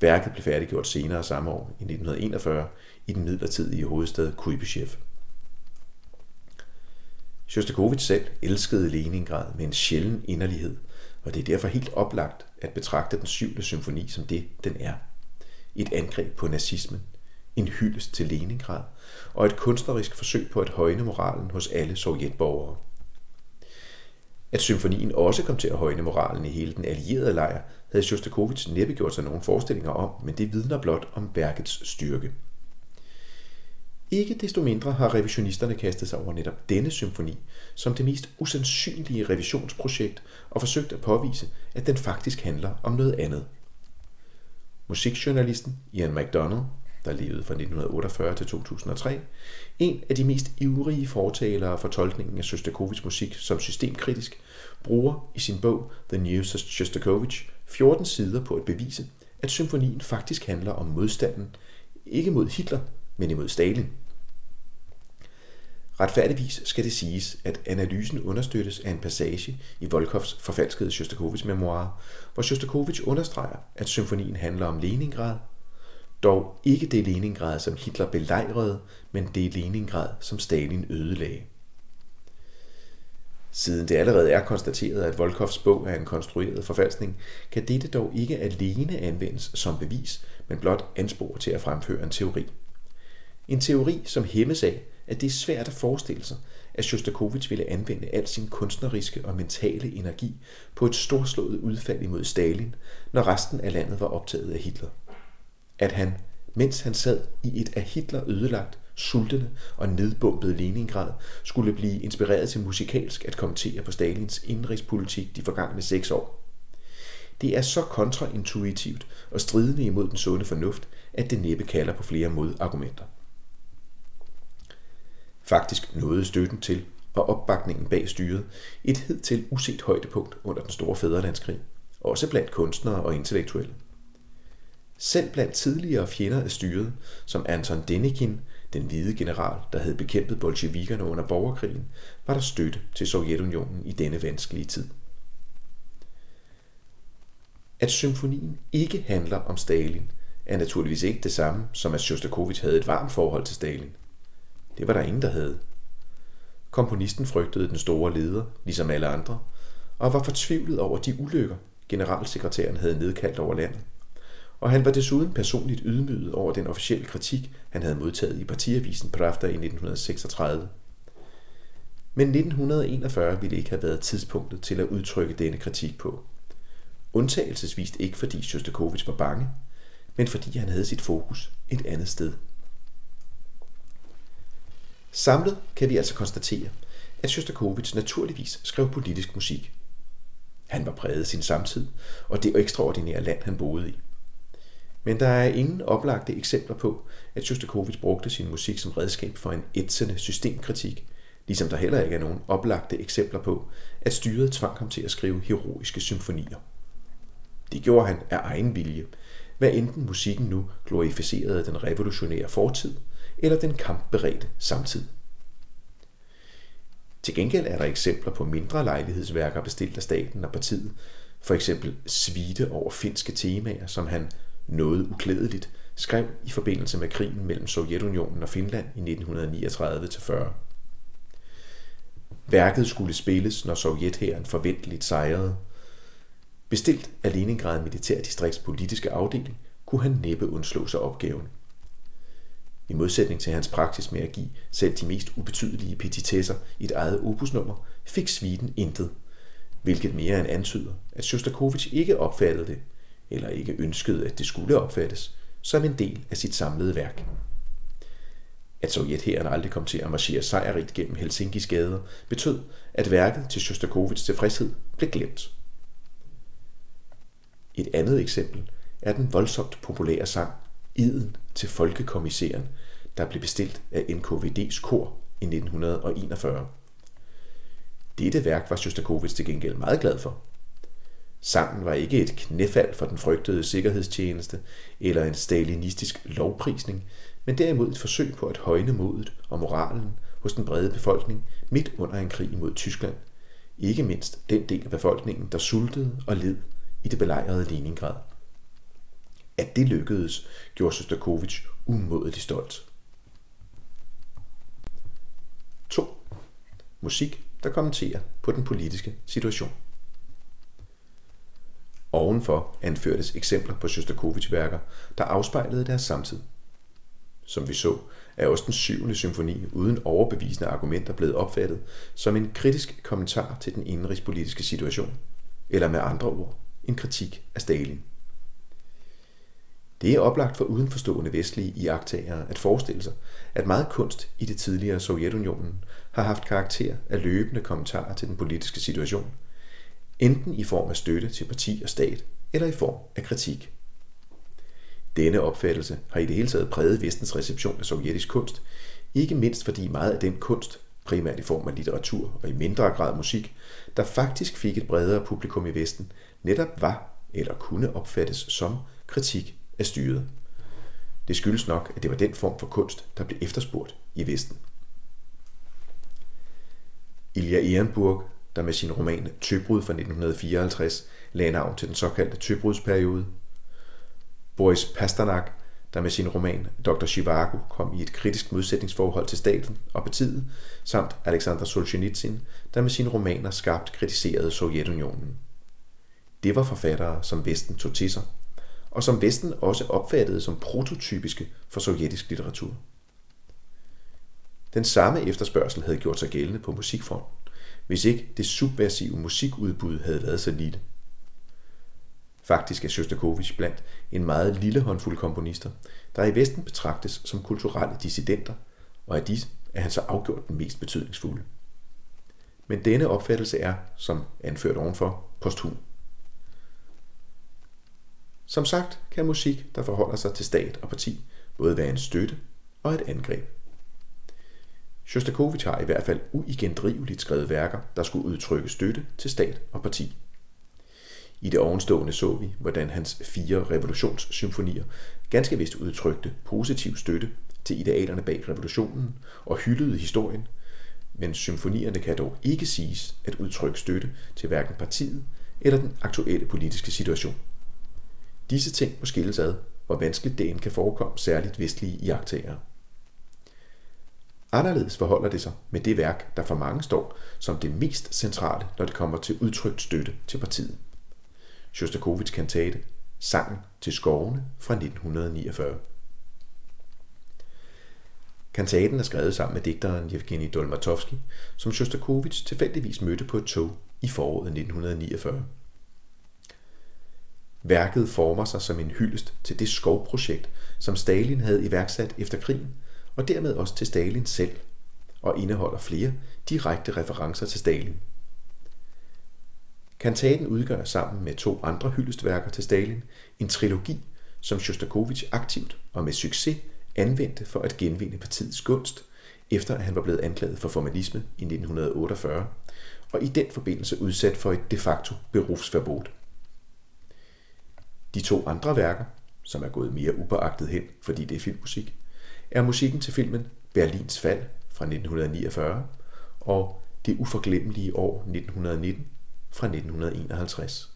Værket blev færdiggjort senere samme år, i 1941, i den midlertidige hovedstad Kuibyshev. Shostakovich selv elskede Leningrad med en sjælden inderlighed, og det er derfor helt oplagt at betragte den syvende symfoni som det, den er. Et angreb på nazismen, en hyldest til Leningrad og et kunstnerisk forsøg på at højne moralen hos alle sovjetborgere. At symfonien også kom til at højne moralen i hele den allierede lejr, havde Shostakovich næppe gjort sig nogle forestillinger om, men det vidner blot om værkets styrke. Ikke desto mindre har revisionisterne kastet sig over netop denne symfoni som det mest usandsynlige revisionsprojekt og forsøgt at påvise, at den faktisk handler om noget andet. Musikjournalisten Ian MacDonald der levede fra 1948 til 2003, en af de mest ivrige fortalere for tolkningen af Shostakovichs musik som systemkritisk, bruger i sin bog The New Shostakovich 14 sider på at bevise, at symfonien faktisk handler om modstanden, ikke mod Hitler, men imod Stalin. Retfærdigvis skal det siges, at analysen understøttes af en passage i Volkovs forfalskede Shostakovich memoir, hvor Shostakovich understreger, at symfonien handler om Leningrad dog ikke det Leningrad, som Hitler belejrede, men det Leningrad, som Stalin ødelagde. Siden det allerede er konstateret, at Volkovs bog er en konstrueret forfalskning, kan dette dog ikke alene anvendes som bevis, men blot anspor til at fremføre en teori. En teori, som hæmmes af, at det er svært at forestille sig, at Shostakovich ville anvende al sin kunstneriske og mentale energi på et storslået udfald imod Stalin, når resten af landet var optaget af Hitler at han, mens han sad i et af Hitler ødelagt, sultende og nedbumpet Leningrad, skulle blive inspireret til musikalsk at kommentere på Stalins indrigspolitik de forgangne seks år. Det er så kontraintuitivt og stridende imod den sunde fornuft, at det næppe kalder på flere modargumenter. Faktisk nåede støtten til og opbakningen bag styret et hidtil uset højdepunkt under den store fædrelandskrig, også blandt kunstnere og intellektuelle. Selv blandt tidligere fjender af styret, som Anton Denikin, den hvide general, der havde bekæmpet bolsjevikerne under borgerkrigen, var der støtte til Sovjetunionen i denne vanskelige tid. At symfonien ikke handler om Stalin, er naturligvis ikke det samme, som at Shostakovich havde et varmt forhold til Stalin. Det var der ingen, der havde. Komponisten frygtede den store leder, ligesom alle andre, og var fortvivlet over de ulykker, generalsekretæren havde nedkaldt over landet og han var desuden personligt ydmyget over den officielle kritik, han havde modtaget i partiavisen Pravda i 1936. Men 1941 ville ikke have været tidspunktet til at udtrykke denne kritik på. Undtagelsesvist ikke fordi Shostakovich var bange, men fordi han havde sit fokus et andet sted. Samlet kan vi altså konstatere, at Shostakovich naturligvis skrev politisk musik. Han var præget af sin samtid og det ekstraordinære land, han boede i. Men der er ingen oplagte eksempler på, at Shostakovich brugte sin musik som redskab for en ætsende systemkritik, ligesom der heller ikke er nogen oplagte eksempler på, at styret tvang ham til at skrive heroiske symfonier. Det gjorde han af egen vilje, hvad enten musikken nu glorificerede den revolutionære fortid eller den kampberedte samtid. Til gengæld er der eksempler på mindre lejlighedsværker bestilt af staten og partiet, for eksempel svite over finske temaer, som han noget uklædeligt skrev i forbindelse med krigen mellem Sovjetunionen og Finland i 1939-40. Værket skulle spilles, når Sovjethæren forventeligt sejrede. Bestilt af Leningrad Militærdistrikts politiske afdeling, kunne han næppe undslå sig opgaven. I modsætning til hans praksis med at give selv de mest ubetydelige petitesser et eget opusnummer, fik sviten intet, hvilket mere end antyder, at Shostakovich ikke opfattede det, eller ikke ønskede, at det skulle opfattes, som en del af sit samlede værk. At Sovjethæren aldrig kom til at marchere sejrigt gennem Helsinkis gader, betød, at værket til Shostakovichs tilfredshed blev glemt. Et andet eksempel er den voldsomt populære sang Iden til Folkekommissæren, der blev bestilt af NKVD's kor i 1941. Dette værk var Shostakovich til gengæld meget glad for. Sangen var ikke et knæfald for den frygtede sikkerhedstjeneste eller en stalinistisk lovprisning, men derimod et forsøg på at højne modet og moralen hos den brede befolkning midt under en krig mod Tyskland. Ikke mindst den del af befolkningen, der sultede og led i det belejrede Leningrad. At det lykkedes, gjorde Sostakovich umådeligt stolt. 2. Musik, der kommenterer på den politiske situation. Ovenfor anførtes eksempler på Shostakovich-værker, der afspejlede deres samtid. Som vi så, er også den syvende symfoni uden overbevisende argumenter blevet opfattet som en kritisk kommentar til den indenrigspolitiske situation, eller med andre ord, en kritik af Stalin. Det er oplagt for udenforstående vestlige iagtagere at forestille sig, at meget kunst i det tidligere Sovjetunionen har haft karakter af løbende kommentarer til den politiske situation, enten i form af støtte til parti og stat, eller i form af kritik. Denne opfattelse har i det hele taget præget vestens reception af sovjetisk kunst, ikke mindst fordi meget af den kunst, primært i form af litteratur og i mindre grad musik, der faktisk fik et bredere publikum i Vesten, netop var eller kunne opfattes som kritik af styret. Det skyldes nok, at det var den form for kunst, der blev efterspurgt i Vesten. Ilja Ehrenburg, der med sin roman Tøbrud fra 1954 lagde navn til den såkaldte Tøbrudsperiode. Boris Pasternak, der med sin roman Dr. Shivago kom i et kritisk modsætningsforhold til staten og partiet, samt Alexander Solzhenitsyn, der med sine romaner skarpt kritiserede Sovjetunionen. Det var forfattere, som Vesten tog til sig, og som Vesten også opfattede som prototypiske for sovjetisk litteratur. Den samme efterspørgsel havde gjort sig gældende på musikfronten, hvis ikke det subversive musikudbud havde været så lille. Faktisk er Shostakovich blandt en meget lille håndfuld komponister, der i Vesten betragtes som kulturelle dissidenter, og af disse er han så afgjort den mest betydningsfulde. Men denne opfattelse er, som anført ovenfor, posthum. Som sagt kan musik, der forholder sig til stat og parti, både være en støtte og et angreb. Shostakovich har i hvert fald uigendriveligt skrevet værker, der skulle udtrykke støtte til stat og parti. I det ovenstående så vi, hvordan hans fire revolutionssymfonier ganske vist udtrykte positiv støtte til idealerne bag revolutionen og hyldede historien, men symfonierne kan dog ikke siges at udtrykke støtte til hverken partiet eller den aktuelle politiske situation. Disse ting må skilles ad, hvor vanskeligt det end kan forekomme særligt vestlige iagtagere. Anderledes forholder det sig med det værk, der for mange står som det mest centrale, når det kommer til udtrykt støtte til partiet. Shostakovich kantate Sangen til skovene fra 1949. Kantaten er skrevet sammen med digteren Yevgeni Dolmatovsky, som Shostakovich tilfældigvis mødte på et tog i foråret 1949. Værket former sig som en hyldest til det skovprojekt, som Stalin havde iværksat efter krigen, og dermed også til Stalin selv, og indeholder flere direkte referencer til Stalin. Kantaten udgør sammen med to andre hyldestværker til Stalin en trilogi, som Shostakovich aktivt og med succes anvendte for at genvinde partiets gunst, efter at han var blevet anklaget for formalisme i 1948, og i den forbindelse udsat for et de facto berufsverbot. De to andre værker, som er gået mere upåagtet hen, fordi det er filmmusik, er musikken til filmen Berlins fald fra 1949 og Det uforglemmelige år 1919 fra 1951.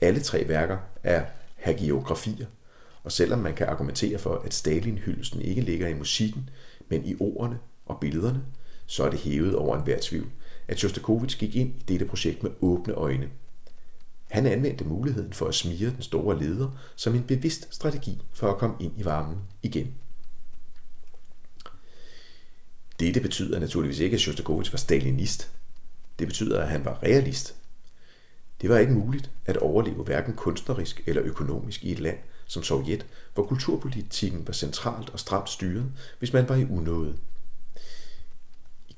Alle tre værker er hagiografier, og selvom man kan argumentere for, at Stalin-hyldelsen ikke ligger i musikken, men i ordene og billederne, så er det hævet over enhver tvivl, at Shostakovich gik ind i dette projekt med åbne øjne. Han anvendte muligheden for at smire den store leder som en bevidst strategi for at komme ind i varmen igen. Dette betyder naturligvis ikke, at Shostakovich var stalinist. Det betyder, at han var realist. Det var ikke muligt at overleve hverken kunstnerisk eller økonomisk i et land som Sovjet, hvor kulturpolitikken var centralt og stramt styret, hvis man var i unåde.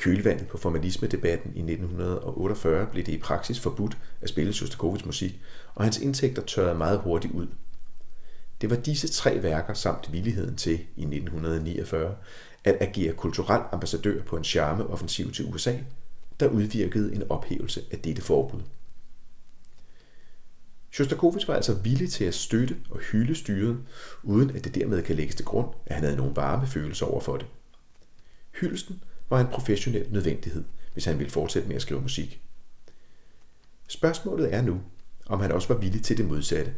Kølvandet på formalisme-debatten i 1948 blev det i praksis forbudt at spille Shostakovich musik, og hans indtægter tørrede meget hurtigt ud. Det var disse tre værker samt villigheden til i 1949 at agere kulturel ambassadør på en charmeoffensiv til USA, der udvirkede en ophævelse af dette forbud. Shostakovich var altså villig til at støtte og hylde styret, uden at det dermed kan lægges til grund, at han havde nogen varme følelser over for det. Hylsten var en professionel nødvendighed, hvis han ville fortsætte med at skrive musik. Spørgsmålet er nu, om han også var villig til det modsatte.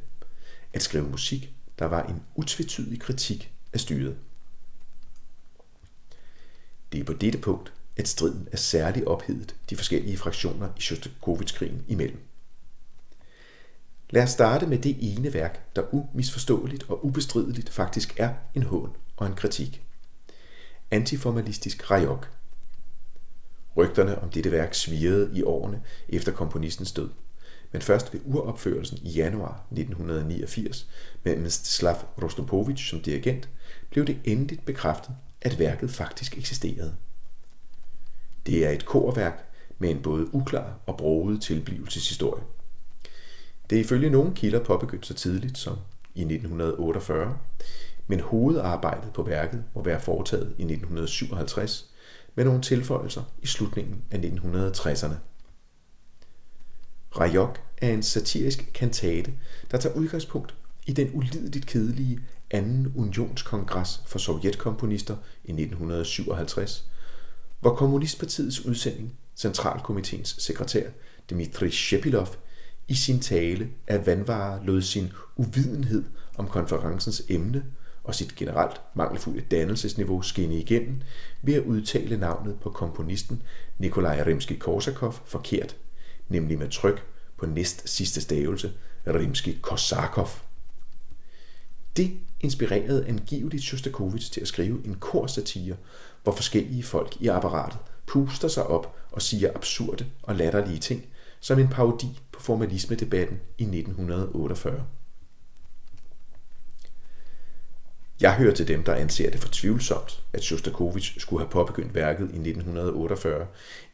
At skrive musik, der var en utvetydig kritik af styret. Det er på dette punkt, at striden er særligt ophedet de forskellige fraktioner i Shostakovich-krigen imellem. Lad os starte med det ene værk, der umisforståeligt og ubestrideligt faktisk er en hån og en kritik. Antiformalistisk Rajok. Rygterne om dette værk svirrede i årene efter komponistens død, men først ved uropførelsen i januar 1989 med Mstislav Rostropovich som dirigent, blev det endeligt bekræftet, at værket faktisk eksisterede. Det er et korværk med en både uklar og broget tilblivelseshistorie. Det er ifølge nogle kilder påbegyndt så tidligt som i 1948, men hovedarbejdet på værket må være foretaget i 1957 med nogle tilføjelser i slutningen af 1960'erne. Rajok er en satirisk kantate, der tager udgangspunkt i den ulideligt kedelige anden unionskongres for sovjetkomponister i 1957, hvor Kommunistpartiets udsending, Centralkomiteens sekretær Dmitri Shepilov, i sin tale af vandvare lod sin uvidenhed om konferencens emne og sit generelt mangelfulde dannelsesniveau skinne igennem ved at udtale navnet på komponisten Nikolaj Rimsky-Korsakov forkert, nemlig med tryk på næst sidste stavelse Rimsky-Korsakov. Det inspirerede angiveligt Shostakovich til at skrive en korsatire, hvor forskellige folk i apparatet puster sig op og siger absurde og latterlige ting, som en parodi på formalisme-debatten i 1948. Jeg hører til dem, der anser det for tvivlsomt, at Shostakovich skulle have påbegyndt værket i 1948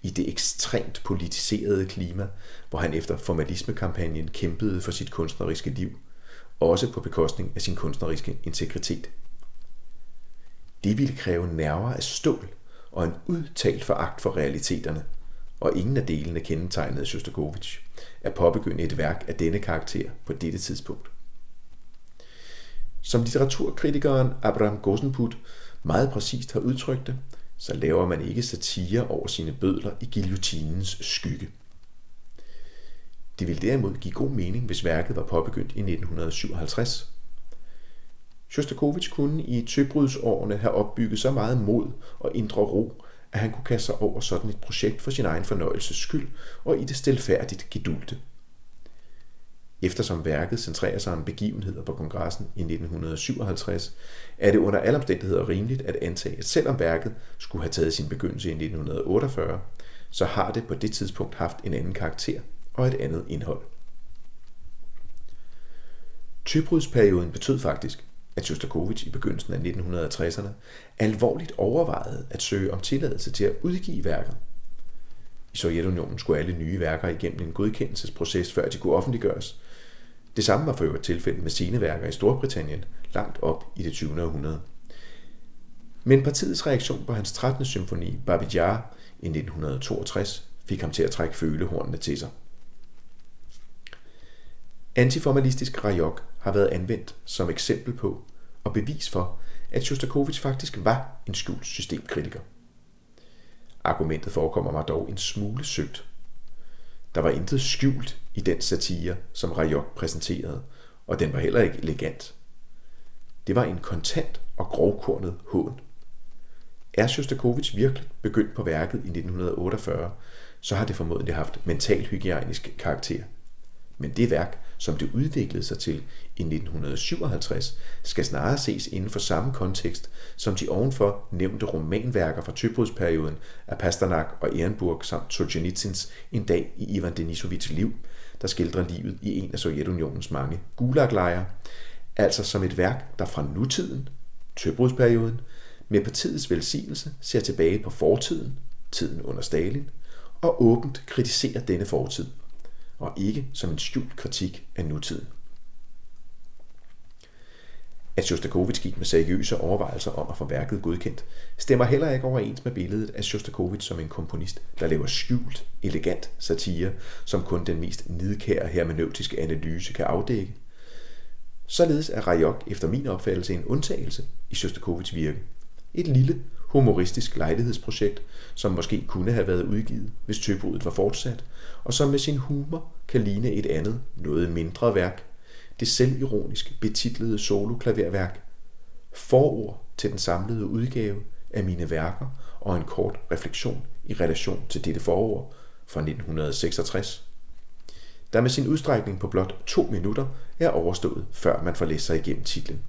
i det ekstremt politiserede klima, hvor han efter formalismekampagnen kæmpede for sit kunstneriske liv, også på bekostning af sin kunstneriske integritet. Det ville kræve nerver af stål og en udtalt foragt for realiteterne – og ingen af delene kendetegnede Shostakovich, at påbegynde et værk af denne karakter på dette tidspunkt. Som litteraturkritikeren Abraham Gosenput meget præcist har udtrykt det, så laver man ikke satire over sine bødler i guillotinens skygge. Det ville derimod give god mening, hvis værket var påbegyndt i 1957. Shostakovich kunne i tøbrudsårene have opbygget så meget mod og indre ro, at han kunne kaste sig over sådan et projekt for sin egen fornøjelses skyld og i det stilfærdigt gedulte. Eftersom værket centrerer sig om begivenheder på kongressen i 1957, er det under alle omstændigheder rimeligt at antage, at selvom værket skulle have taget sin begyndelse i 1948, så har det på det tidspunkt haft en anden karakter og et andet indhold. Tybrudsperioden betød faktisk, at Shostakovich i begyndelsen af 1960'erne alvorligt overvejede at søge om tilladelse til at udgive værket. I Sovjetunionen skulle alle nye værker igennem en godkendelsesproces, før de kunne offentliggøres. Det samme var for øvrigt tilfældet med sceneværker i Storbritannien, langt op i det 20. århundrede. Men partiets reaktion på hans 13. symfoni, Babijar, i 1962, fik ham til at trække følehornene til sig. Antiformalistisk rajok har været anvendt som eksempel på og bevis for, at Shostakovich faktisk var en skjult systemkritiker. Argumentet forekommer mig dog en smule søgt. Der var intet skjult i den satire, som Rajok præsenterede, og den var heller ikke elegant. Det var en kontant og grovkornet hån. Er Shostakovich virkelig begyndt på værket i 1948, så har det formodentlig haft mentalhygiejnisk karakter. Men det værk, som det udviklede sig til i 1957, skal snarere ses inden for samme kontekst som de ovenfor nævnte romanværker fra tøbrudsperioden af Pasternak og Ehrenburg samt Solzhenitsyns En dag i Ivan Denisovits liv, der skildrer livet i en af Sovjetunionens mange gulaglejre, altså som et værk, der fra nutiden, tøbrudsperioden, med partiets velsignelse ser tilbage på fortiden, tiden under Stalin, og åbent kritiserer denne fortid – og ikke som en skjult kritik af nutiden. At Shostakovich gik med seriøse overvejelser om at få værket godkendt, stemmer heller ikke overens med billedet af Shostakovich som en komponist, der laver skjult, elegant satire, som kun den mest nidkære hermeneutiske analyse kan afdække. Således er Rajok efter min opfattelse en undtagelse i Shostakovichs virke. Et lille, humoristisk lejlighedsprojekt, som måske kunne have været udgivet, hvis tøbruddet var fortsat, og som med sin humor kan ligne et andet, noget mindre værk, det selvironisk betitlede soloklaverværk, forord til den samlede udgave af mine værker og en kort refleksion i relation til dette forord fra 1966, der med sin udstrækning på blot to minutter er overstået, før man får læst sig igennem titlen.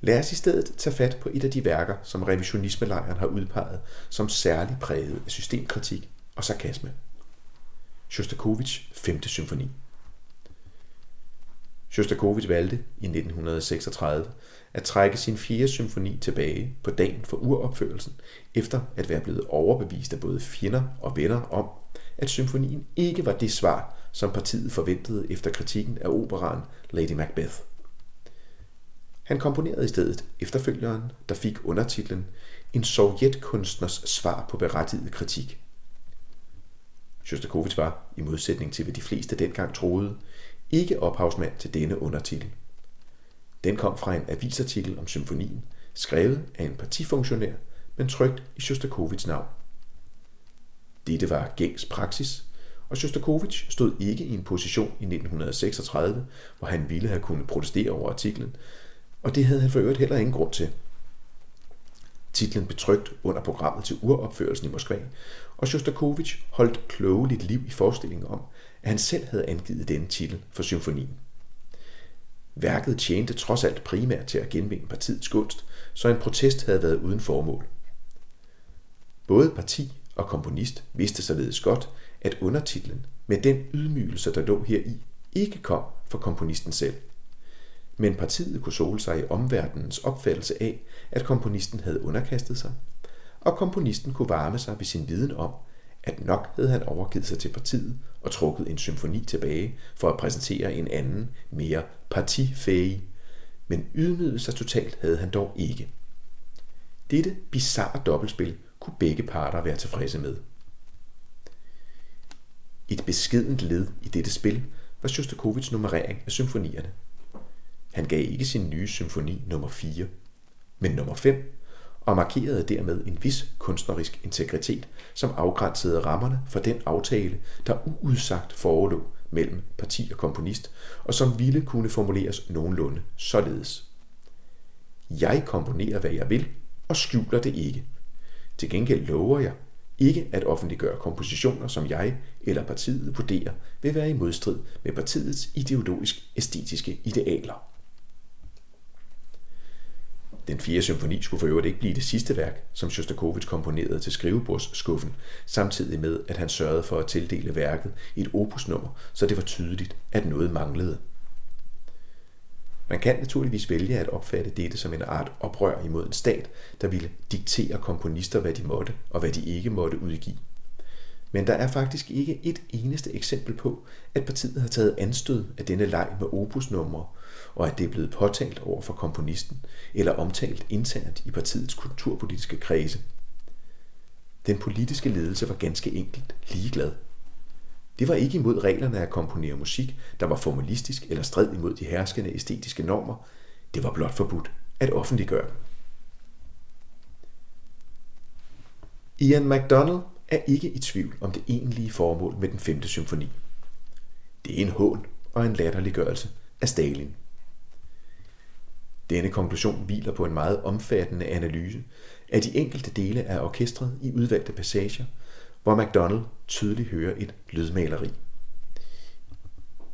Lad os i stedet tage fat på et af de værker, som revisionismelejren har udpeget som særligt præget af systemkritik og sarkasme. Shostakovich 5. symfoni. Shostakovich valgte i 1936 at trække sin fjerde symfoni tilbage på dagen for uropførelsen, efter at være blevet overbevist af både fjender og venner om, at symfonien ikke var det svar, som partiet forventede efter kritikken af operaen Lady Macbeth. Han komponerede i stedet efterfølgeren, der fik undertitlen En sovjetkunstners svar på berettiget kritik. Shostakovich var, i modsætning til hvad de fleste dengang troede, ikke ophavsmand til denne undertitel. Den kom fra en avisartikel om symfonien, skrevet af en partifunktionær, men trygt i Shostakovichs navn. Dette var gængs praksis, og Shostakovich stod ikke i en position i 1936, hvor han ville have kunnet protestere over artiklen, og det havde han for øvrigt heller ingen grund til. Titlen betrygt under programmet til uropførelsen i Moskva, og Shostakovich holdt klogeligt liv i forestillingen om, at han selv havde angivet denne titel for symfonien. Værket tjente trods alt primært til at genvinde partiets gunst, så en protest havde været uden formål. Både parti og komponist vidste således godt, at undertitlen med den ydmygelse, der lå heri, ikke kom fra komponisten selv – men partiet kunne sole sig i omverdenens opfattelse af, at komponisten havde underkastet sig, og komponisten kunne varme sig ved sin viden om, at nok havde han overgivet sig til partiet og trukket en symfoni tilbage for at præsentere en anden, mere partifæge, men ydmyget sig totalt havde han dog ikke. Dette bizarre dobbeltspil kunne begge parter være tilfredse med. Et beskedent led i dette spil var Shostakovichs nummerering af symfonierne – han gav ikke sin nye symfoni nummer 4, men nummer 5, og markerede dermed en vis kunstnerisk integritet, som afgrænsede rammerne for den aftale, der uudsagt forelå mellem parti og komponist, og som ville kunne formuleres nogenlunde således. Jeg komponerer, hvad jeg vil, og skjuler det ikke. Til gengæld lover jeg ikke at offentliggøre kompositioner, som jeg eller partiet vurderer vil være i modstrid med partiets ideologisk-æstetiske idealer. Den fjerde symfoni skulle for øvrigt ikke blive det sidste værk, som Shostakovich komponerede til skrivebordsskuffen, samtidig med, at han sørgede for at tildele værket et opusnummer, så det var tydeligt, at noget manglede. Man kan naturligvis vælge at opfatte dette som en art oprør imod en stat, der ville diktere komponister, hvad de måtte og hvad de ikke måtte udgive. Men der er faktisk ikke et eneste eksempel på, at partiet har taget anstød af denne leg med opusnumre, og at det er blevet påtalt over for komponisten eller omtalt internt i partiets kulturpolitiske kredse. Den politiske ledelse var ganske enkelt ligeglad. Det var ikke imod reglerne at komponere musik, der var formalistisk eller strid imod de herskende æstetiske normer. Det var blot forbudt at offentliggøre dem. Ian MacDonald er ikke i tvivl om det egentlige formål med den femte symfoni. Det er en hån og en latterliggørelse af Stalin. Denne konklusion hviler på en meget omfattende analyse af de enkelte dele af orkestret i udvalgte passager, hvor MacDonald tydeligt hører et lydmaleri.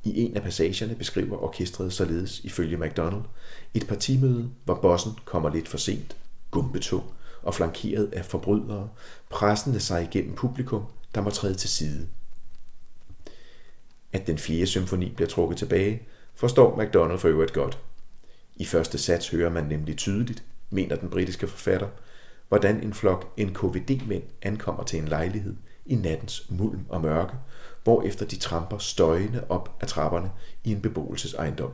I en af passagerne beskriver orkestret således ifølge MacDonald et partimøde, hvor bossen kommer lidt for sent, gumbetung og flankeret af forbrydere, pressende sig igennem publikum, der må træde til side. At den fjerde symfoni bliver trukket tilbage, forstår MacDonald for øvrigt godt. I første sats hører man nemlig tydeligt, mener den britiske forfatter, hvordan en flok NKVD-mænd ankommer til en lejlighed i nattens mulm og mørke, hvorefter de tramper støjende op ad trapperne i en beboelsesejendom.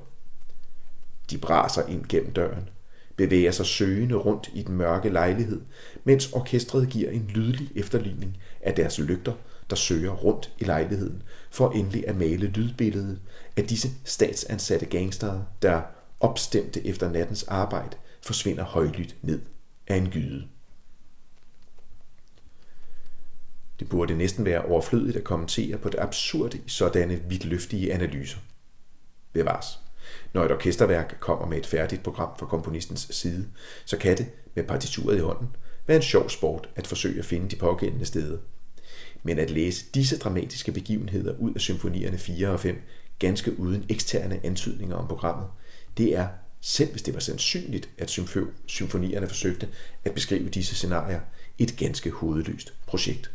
De braser ind gennem døren, bevæger sig søgende rundt i den mørke lejlighed, mens orkestret giver en lydlig efterligning af deres lygter, der søger rundt i lejligheden, for endelig at male lydbilledet af disse statsansatte gangstere, der, opstemte efter nattens arbejde, forsvinder højlydt ned af en gyde. Det burde næsten være overflødigt at kommentere på det absurde i sådanne vidtløftige analyser. Bevares. Når et orkesterværk kommer med et færdigt program fra komponistens side, så kan det, med partituret i hånden, være en sjov sport at forsøge at finde de pågældende steder. Men at læse disse dramatiske begivenheder ud af symfonierne 4 og 5, ganske uden eksterne antydninger om programmet, det er, selv hvis det var sandsynligt, at symfonierne forsøgte at beskrive disse scenarier, et ganske hovedløst projekt.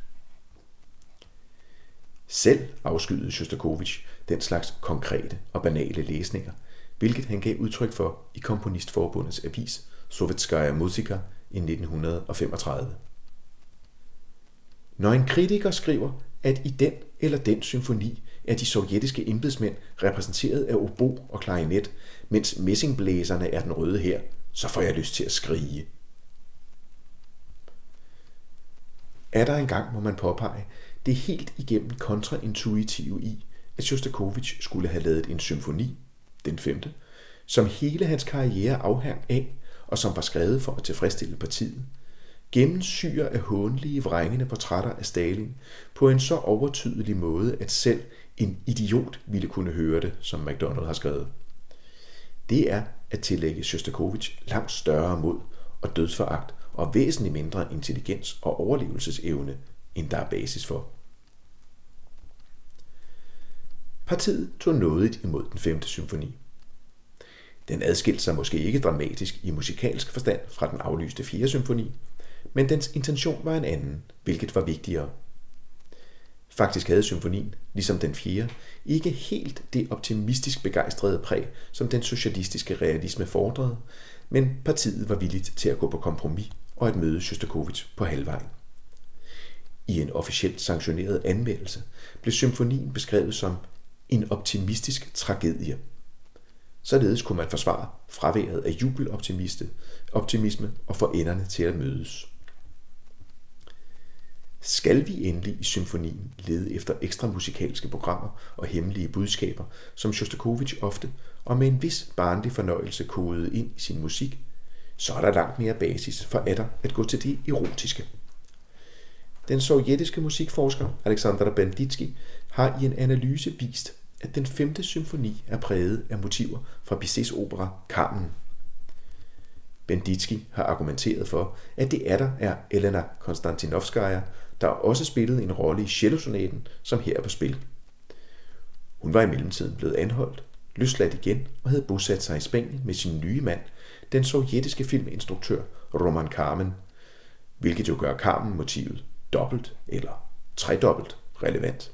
Selv afskyede Shostakovich den slags konkrete og banale læsninger, hvilket han gav udtryk for i Komponistforbundets avis Sovetskaya Muzika i 1935. Når en kritiker skriver, at i den eller den symfoni er de sovjetiske embedsmænd repræsenteret af obo og klarinet, mens messingblæserne er den røde her, så får jeg lyst til at skrige. Er der engang, må man påpege, det helt igennem kontraintuitive i, at Shostakovich skulle have lavet en symfoni, den femte, som hele hans karriere afhang af, og som var skrevet for at tilfredsstille partiet, gennemsyrer af hånlige vrængende portrætter af Stalin på en så overtydelig måde, at selv en idiot ville kunne høre det, som MacDonald har skrevet. Det er at tillægge Shostakovich langt større mod og dødsforagt og væsentligt mindre intelligens og overlevelsesevne, end der er basis for. Partiet tog nådigt imod den 5. symfoni. Den adskilte sig måske ikke dramatisk i musikalsk forstand fra den aflyste 4. symfoni, men dens intention var en anden, hvilket var vigtigere. Faktisk havde symfonien, ligesom den fjerde, ikke helt det optimistisk begejstrede præg, som den socialistiske realisme fordrede, men partiet var villigt til at gå på kompromis og at møde Shostakovich på halvvejen. I en officielt sanktioneret anmeldelse blev symfonien beskrevet som en optimistisk tragedie. Således kunne man forsvare fraværet af jubeloptimisme og få enderne til at mødes. Skal vi endelig i symfonien lede efter ekstra musikalske programmer og hemmelige budskaber, som Shostakovich ofte og med en vis barnlig fornøjelse kodede ind i sin musik, så er der langt mere basis for atter at gå til det erotiske. Den sovjetiske musikforsker Alexander Banditsky har i en analyse vist, at den femte symfoni er præget af motiver fra Bizets opera Carmen. Banditsky har argumenteret for, at det er der er Elena Konstantinovskaya, der også spillede en rolle i cellosonaten, som her er på spil. Hun var i mellemtiden blevet anholdt, løsladt igen og havde bosat sig i Spanien med sin nye mand, den sovjetiske filminstruktør Roman Carmen, hvilket jo gør Carmen-motivet dobbelt eller tredobbelt relevant.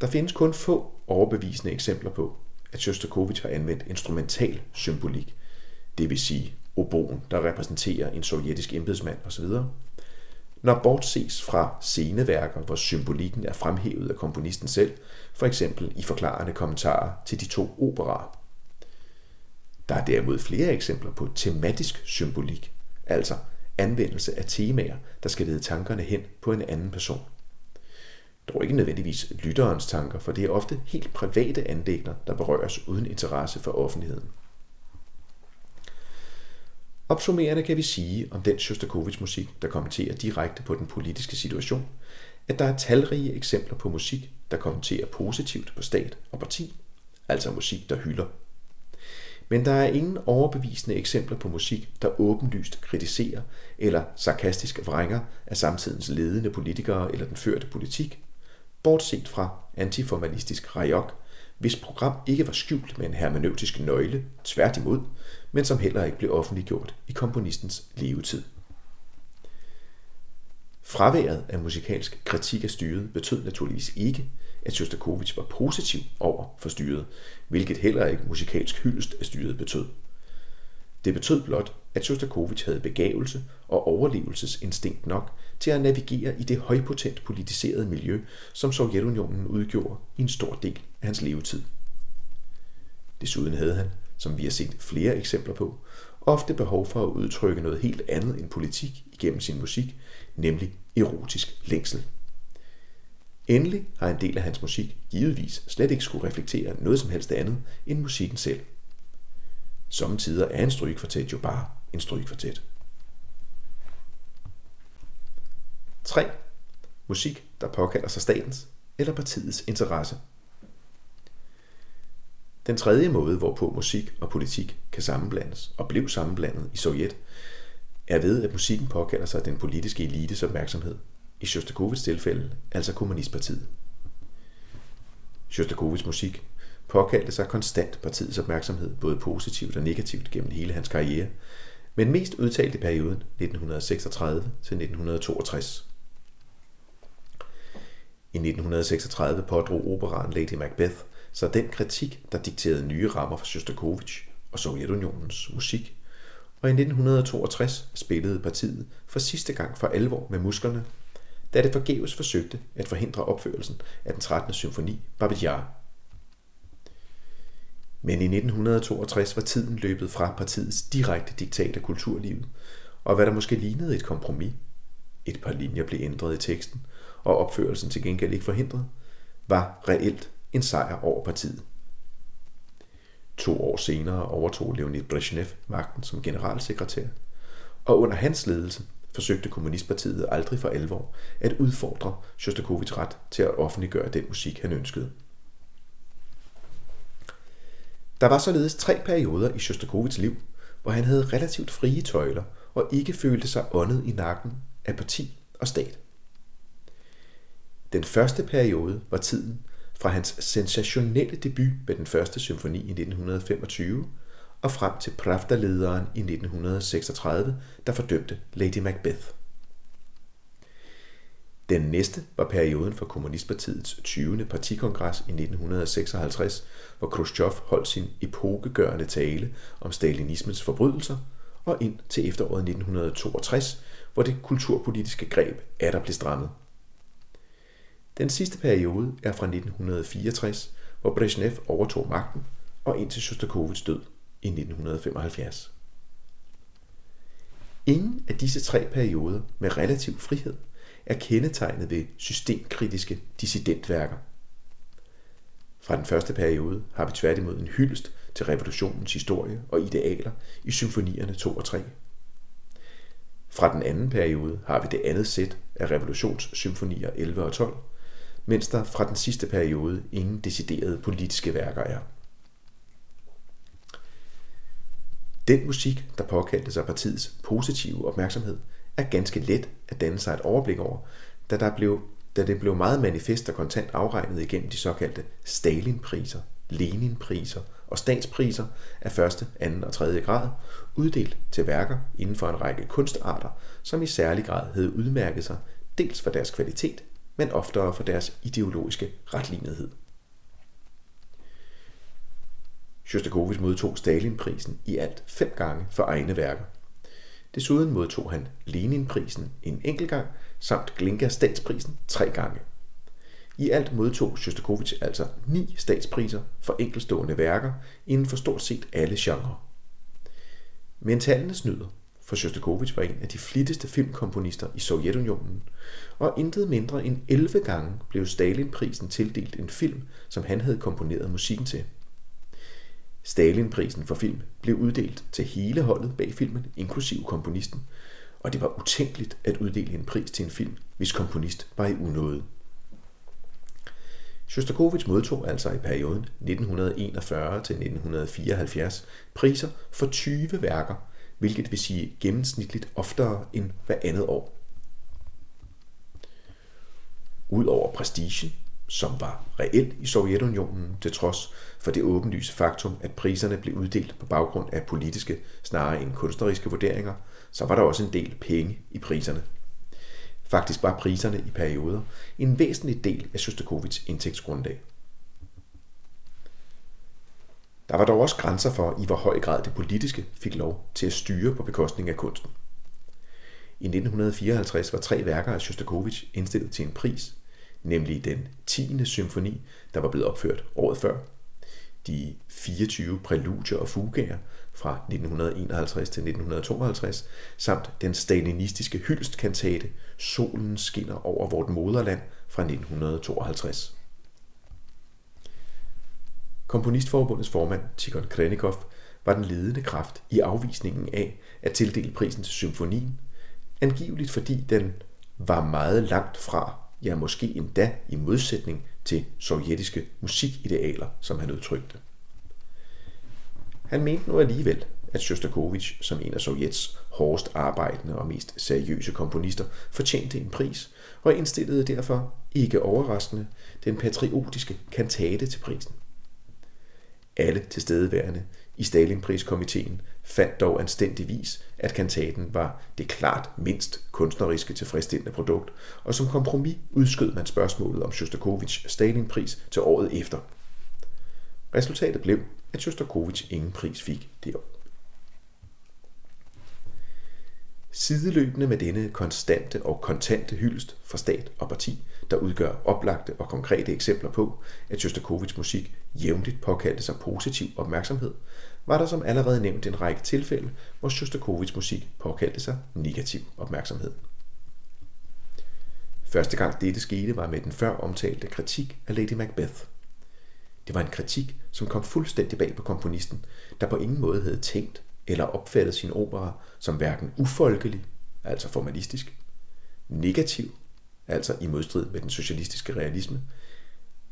Der findes kun få overbevisende eksempler på, at Shostakovich har anvendt instrumental symbolik, det vil sige oboen, der repræsenterer en sovjetisk embedsmand osv., når bortses fra sceneværker, hvor symbolikken er fremhævet af komponisten selv, for eksempel i forklarende kommentarer til de to operaer. Der er derimod flere eksempler på tematisk symbolik, altså anvendelse af temaer, der skal lede tankerne hen på en anden person. Dog ikke nødvendigvis lytterens tanker, for det er ofte helt private anlægner, der berøres uden interesse for offentligheden. Opsummerende kan vi sige om den Shostakovich musik, der kommenterer direkte på den politiske situation, at der er talrige eksempler på musik, der kommenterer positivt på stat og parti, altså musik, der hylder. Men der er ingen overbevisende eksempler på musik, der åbenlyst kritiserer eller sarkastisk vrænger af samtidens ledende politikere eller den førte politik, bortset fra antiformalistisk rajok, hvis program ikke var skjult med en hermeneutisk nøgle, tværtimod, men som heller ikke blev offentliggjort i komponistens levetid. Fraværet af musikalsk kritik af styret betød naturligvis ikke, at Shostakovich var positiv over for styret, hvilket heller ikke musikalsk hyldest af styret betød. Det betød blot, at Shostakovich havde begavelse og overlevelsesinstinkt nok til at navigere i det højpotent politiserede miljø, som Sovjetunionen udgjorde i en stor del af hans levetid. Desuden havde han, som vi har set flere eksempler på, ofte behov for at udtrykke noget helt andet end politik igennem sin musik, nemlig erotisk længsel. Endelig har en del af hans musik givetvis slet ikke skulle reflektere noget som helst andet end musikken selv. Samtidig er en strygekvartet jo bare en strygekvartet. 3. Musik, der påkalder sig statens eller partiets interesse. Den tredje måde, hvorpå musik og politik kan sammenblandes og blev sammenblandet i Sovjet, er ved, at musikken påkalder sig den politiske elites opmærksomhed, i Shostakovichs tilfælde altså Kommunistpartiet. Shostakovichs musik påkaldte sig konstant partiets opmærksomhed, både positivt og negativt gennem hele hans karriere, men mest udtalt i perioden 1936 til 1962. I 1936 pådrog operaen Lady Macbeth så den kritik, der dikterede nye rammer for Shostakovich og Sovjetunionens musik, og i 1962 spillede partiet for sidste gang for alvor med musklerne, da det forgæves forsøgte at forhindre opførelsen af den 13. symfoni Babijar. Yar. Men i 1962 var tiden løbet fra partiets direkte diktat af kulturlivet, og hvad der måske lignede et kompromis, et par linjer blev ændret i teksten, og opførelsen til gengæld ikke forhindret, var reelt en sejr over partiet. To år senere overtog Leonid Brezhnev magten som generalsekretær, og under hans ledelse forsøgte Kommunistpartiet aldrig for alvor at udfordre Shostakovich ret til at offentliggøre den musik, han ønskede. Der var således tre perioder i Shostakovichs liv, hvor han havde relativt frie tøjler og ikke følte sig åndet i nakken af parti og stat. Den første periode var tiden fra hans sensationelle debut med den første symfoni i 1925 og frem til Pravda-lederen i 1936, der fordømte Lady Macbeth. Den næste var perioden for Kommunistpartiets 20. partikongres i 1956, hvor Khrushchev holdt sin epokegørende tale om stalinismens forbrydelser, og ind til efteråret 1962, hvor det kulturpolitiske greb er der blev strammet. Den sidste periode er fra 1964, hvor Brezhnev overtog magten, og indtil Shostakovich Shostakovichs død i 1975. Ingen af disse tre perioder med relativ frihed er kendetegnet ved systemkritiske dissidentværker. Fra den første periode har vi tværtimod en hyldest til revolutionens historie og idealer i symfonierne 2 og 3. Fra den anden periode har vi det andet sæt af revolutionssymfonier 11 og 12, mens der fra den sidste periode ingen deciderede politiske værker er. Den musik, der påkaldte sig partiets positive opmærksomhed, er ganske let at danne sig et overblik over, da, der blev, da det blev meget manifest og kontant afregnet igennem de såkaldte Stalinpriser, Leninpriser og statspriser af første, anden og tredje grad, uddelt til værker inden for en række kunstarter, som i særlig grad havde udmærket sig dels for deres kvalitet, men oftere for deres ideologiske retlinighed. Shostakovich modtog Stalinprisen i alt fem gange for egne værker. Desuden modtog han Leninprisen en enkelt gang, samt Glinka statsprisen tre gange. I alt modtog Shostakovich altså ni statspriser for enkelstående værker inden for stort set alle genrer. Men tallene snyder, for Shostakovich var en af de flittigste filmkomponister i Sovjetunionen, og intet mindre end 11 gange blev Stalinprisen tildelt en film, som han havde komponeret musikken til. Stalinprisen for film blev uddelt til hele holdet bag filmen, inklusive komponisten, og det var utænkeligt at uddele en pris til en film, hvis komponist var i unåde. Shostakovich modtog altså i perioden 1941-1974 priser for 20 værker, hvilket vil sige gennemsnitligt oftere end hver andet år. Udover prestigen, som var reelt i Sovjetunionen, til trods for det åbenlyse faktum, at priserne blev uddelt på baggrund af politiske snarere end kunstneriske vurderinger, så var der også en del penge i priserne. Faktisk var priserne i perioder en væsentlig del af Shostakovichs indtægtsgrundlag. Der var dog også grænser for, i hvor høj grad det politiske fik lov til at styre på bekostning af kunsten. I 1954 var tre værker af Shostakovich indstillet til en pris, nemlig den 10. symfoni, der var blevet opført året før, de 24 præludier og fugager fra 1951 til 1952, samt den stalinistiske hyldstkantate Solen skinner over vort moderland fra 1952. Komponistforbundets formand, Tikhon Krenikov, var den ledende kraft i afvisningen af at tildele prisen til symfonien, angiveligt fordi den var meget langt fra, ja måske endda i modsætning til sovjetiske musikidealer, som han udtrykte. Han mente nu alligevel, at Shostakovich, som en af Sovjets hårdest arbejdende og mest seriøse komponister, fortjente en pris, og indstillede derfor, ikke overraskende, den patriotiske kantate til prisen. Alle tilstedeværende i Stalinpriskomiteen fandt dog anstændigvis, at kantaten var det klart mindst kunstneriske tilfredsstillende produkt, og som kompromis udskød man spørgsmålet om Shostakovich Stalinpris til året efter. Resultatet blev, at Shostakovich ingen pris fik det år. Sideløbende med denne konstante og kontante hyldest fra stat og parti, der udgør oplagte og konkrete eksempler på, at Shostakovichs musik jævnligt påkaldte sig positiv opmærksomhed, var der som allerede nævnt en række tilfælde, hvor Shostakovich musik påkaldte sig negativ opmærksomhed. Første gang dette skete var med den før omtalte kritik af Lady Macbeth. Det var en kritik, som kom fuldstændig bag på komponisten, der på ingen måde havde tænkt eller opfattet sin opera som hverken ufolkelig, altså formalistisk, negativ, altså i modstrid med den socialistiske realisme,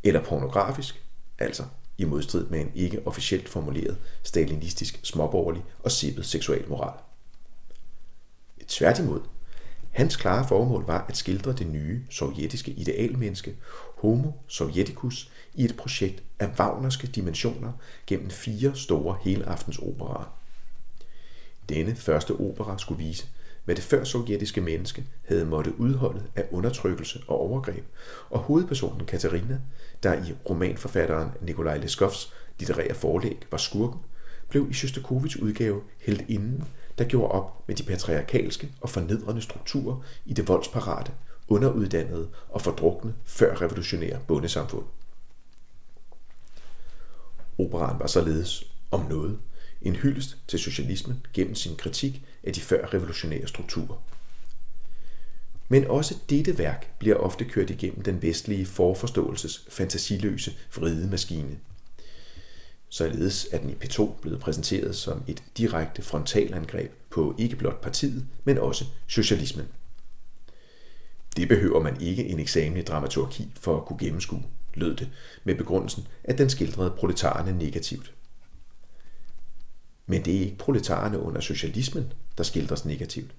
eller pornografisk, altså i modstrid med en ikke officielt formuleret stalinistisk småborgerlig og sippet seksualmoral. Tværtimod, hans klare formål var at skildre det nye sovjetiske idealmenneske, Homo Sovjeticus, i et projekt af vagnerske dimensioner gennem fire store helaftens operaer. Denne første opera skulle vise, hvad det før sovjetiske menneske havde måttet udholde af undertrykkelse og overgreb, og hovedpersonen Katarina, der i romanforfatteren Nikolaj Leskovs litterære forlæg var skurken, blev i Shostakovichs udgave helt inden, der gjorde op med de patriarkalske og fornedrende strukturer i det voldsparate, underuddannede og fordrukne før revolutionære bondesamfund. Operaen var således om noget en hyldest til socialismen gennem sin kritik af de før revolutionære strukturer. Men også dette værk bliver ofte kørt igennem den vestlige forforståelses fantasiløse vridemaskine. Således er den i P2 blevet præsenteret som et direkte frontalangreb på ikke blot partiet, men også socialismen. Det behøver man ikke en eksamen i dramaturgi for at kunne gennemskue, lød det, med begrundelsen, at den skildrede proletarerne negativt. Men det er ikke proletarerne under socialismen, der skildres negativt,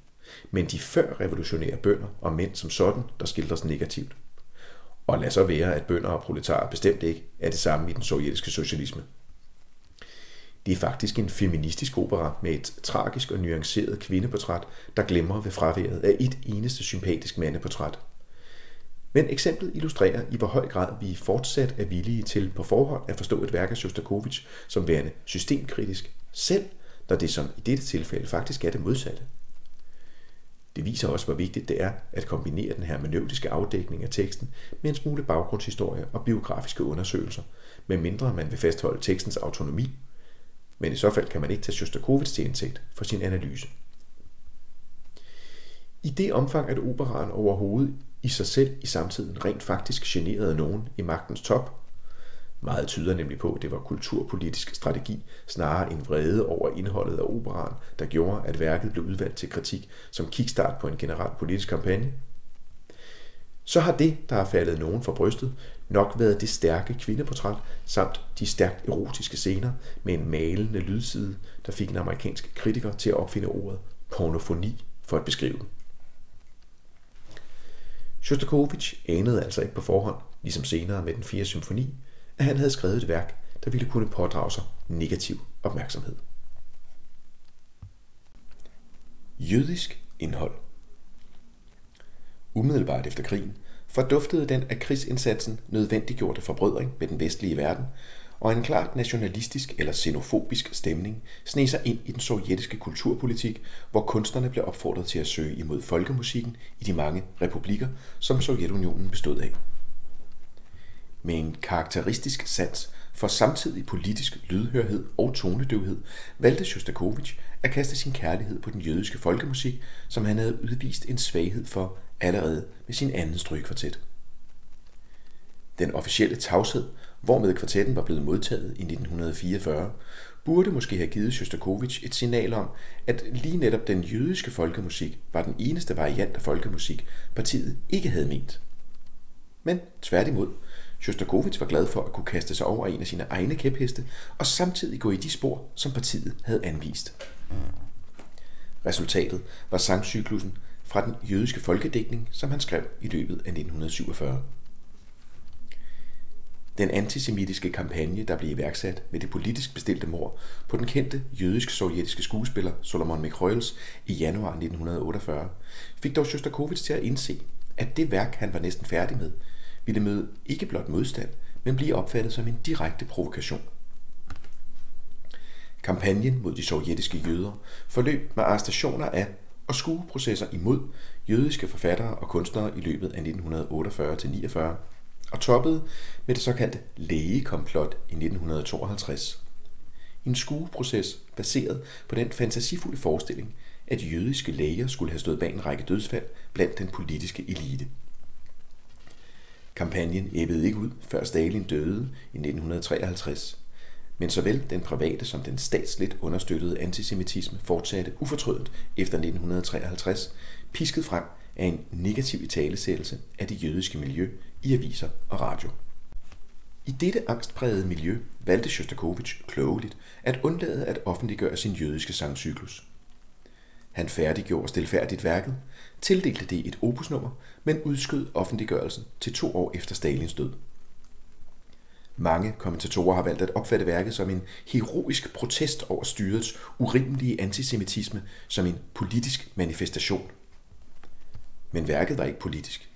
men de før revolutionære bønder og mænd som sådan, der skildres negativt. Og lad så være, at bønder og proletarer bestemt ikke er det samme i den sovjetiske socialisme. Det er faktisk en feministisk opera med et tragisk og nuanceret kvindeportræt, der glemmer ved fraværet af et eneste sympatisk mandeportræt. Men eksemplet illustrerer i hvor høj grad vi fortsat er villige til på forhånd at forstå et værk af Shostakovich som værende systemkritisk, selv når det som i dette tilfælde faktisk er det modsatte. Det viser også, hvor vigtigt det er at kombinere den hermeneutiske afdækning af teksten med en smule baggrundshistorie og biografiske undersøgelser, medmindre man vil fastholde tekstens autonomi, men i så fald kan man ikke tage Shostakovich til indtægt for sin analyse. I det omfang, at operaen overhovedet i sig selv i samtiden rent faktisk generede nogen i magtens top, meget tyder nemlig på, at det var kulturpolitisk strategi snarere end vrede over indholdet af operaen, der gjorde, at værket blev udvalgt til kritik som kickstart på en generel politisk kampagne. Så har det, der har faldet nogen for brystet, nok været det stærke kvindeportræt samt de stærkt erotiske scener med en malende lydside, der fik en amerikansk kritiker til at opfinde ordet pornofoni for at beskrive den. Shostakovich anede altså ikke på forhånd, ligesom senere med den 4. symfoni, at han havde skrevet et værk, der ville kunne pådrage sig negativ opmærksomhed. Jødisk indhold Umiddelbart efter krigen forduftede den af krigsindsatsen nødvendiggjorte forbrødring med den vestlige verden, og en klart nationalistisk eller xenofobisk stemning sneg sig ind i den sovjetiske kulturpolitik, hvor kunstnerne blev opfordret til at søge imod folkemusikken i de mange republikker, som Sovjetunionen bestod af med en karakteristisk sans for samtidig politisk lydhørhed og tonedøvhed, valgte Shostakovich at kaste sin kærlighed på den jødiske folkemusik, som han havde udvist en svaghed for allerede med sin anden strygekvartet. Den officielle tavshed, hvormed kvartetten var blevet modtaget i 1944, burde måske have givet Shostakovich et signal om, at lige netop den jødiske folkemusik var den eneste variant af folkemusik, partiet ikke havde ment. Men tværtimod Shostakovich var glad for at kunne kaste sig over en af sine egne kæpheste og samtidig gå i de spor, som partiet havde anvist. Resultatet var sangcyklusen fra den jødiske folkedækning, som han skrev i løbet af 1947. Den antisemitiske kampagne, der blev iværksat med det politisk bestilte mord på den kendte jødisk-sovjetiske skuespiller Solomon Mikroels i januar 1948, fik dog Shostakovich til at indse, at det værk, han var næsten færdig med, ville møde ikke blot modstand, men blive opfattet som en direkte provokation. Kampagnen mod de sovjetiske jøder forløb med arrestationer af og skueprocesser imod jødiske forfattere og kunstnere i løbet af 1948-49 og toppede med det såkaldte lægekomplot i 1952. En skueproces baseret på den fantasifulde forestilling, at jødiske læger skulle have stået bag en række dødsfald blandt den politiske elite. Kampagnen æbbede ikke ud, før Stalin døde i 1953. Men såvel den private som den statsligt understøttede antisemitisme fortsatte ufortrødent efter 1953, pisket frem af en negativ italesættelse af det jødiske miljø i aviser og radio. I dette angstprægede miljø valgte Shostakovich klogeligt at undlade at offentliggøre sin jødiske sangcyklus. Han færdiggjorde stilfærdigt værket, tildelte det et opusnummer, men udskød offentliggørelsen til to år efter Stalins død. Mange kommentatorer har valgt at opfatte værket som en heroisk protest over styrets urimelige antisemitisme som en politisk manifestation. Men værket var ikke politisk.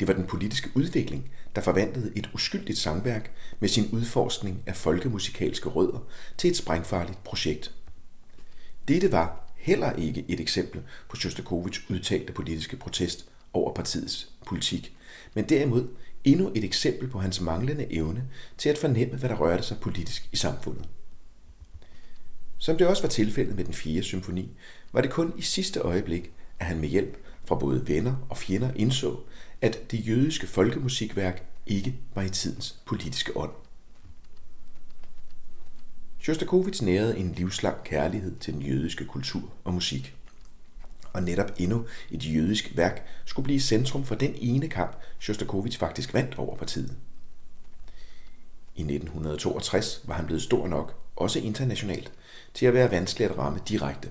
Det var den politiske udvikling, der forvandlede et uskyldigt sangværk med sin udforskning af folkemusikalske rødder til et sprængfarligt projekt. Dette var heller ikke et eksempel på Shostakovichs udtalte politiske protest over partiets politik, men derimod endnu et eksempel på hans manglende evne til at fornemme, hvad der rørte sig politisk i samfundet. Som det også var tilfældet med den 4. symfoni, var det kun i sidste øjeblik, at han med hjælp fra både venner og fjender indså, at det jødiske folkemusikværk ikke var i tidens politiske ånd. Shostakovich nærede en livslang kærlighed til den jødiske kultur og musik. Og netop endnu et jødisk værk skulle blive centrum for den ene kamp, Shostakovich faktisk vandt over partiet. I 1962 var han blevet stor nok, også internationalt, til at være vanskelig at ramme direkte.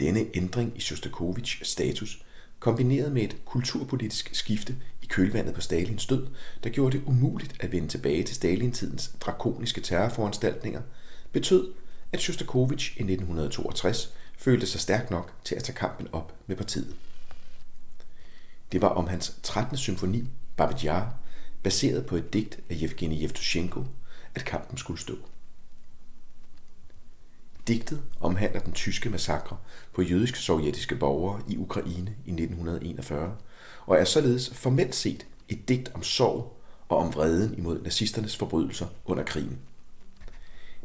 Denne ændring i Shostakovichs status kombineret med et kulturpolitisk skifte kølvandet på Stalins død, der gjorde det umuligt at vende tilbage til Stalintidens drakoniske terrorforanstaltninger, betød, at Shostakovich i 1962 følte sig stærk nok til at tage kampen op med partiet. Det var om hans 13. symfoni, Babidjar, baseret på et digt af Yevgeni Yevtushenko, at kampen skulle stå. Digtet omhandler den tyske massakre på jødisk-sovjetiske borgere i Ukraine i 1941, og er således formelt set et digt om sorg og om vreden imod nazisternes forbrydelser under krigen.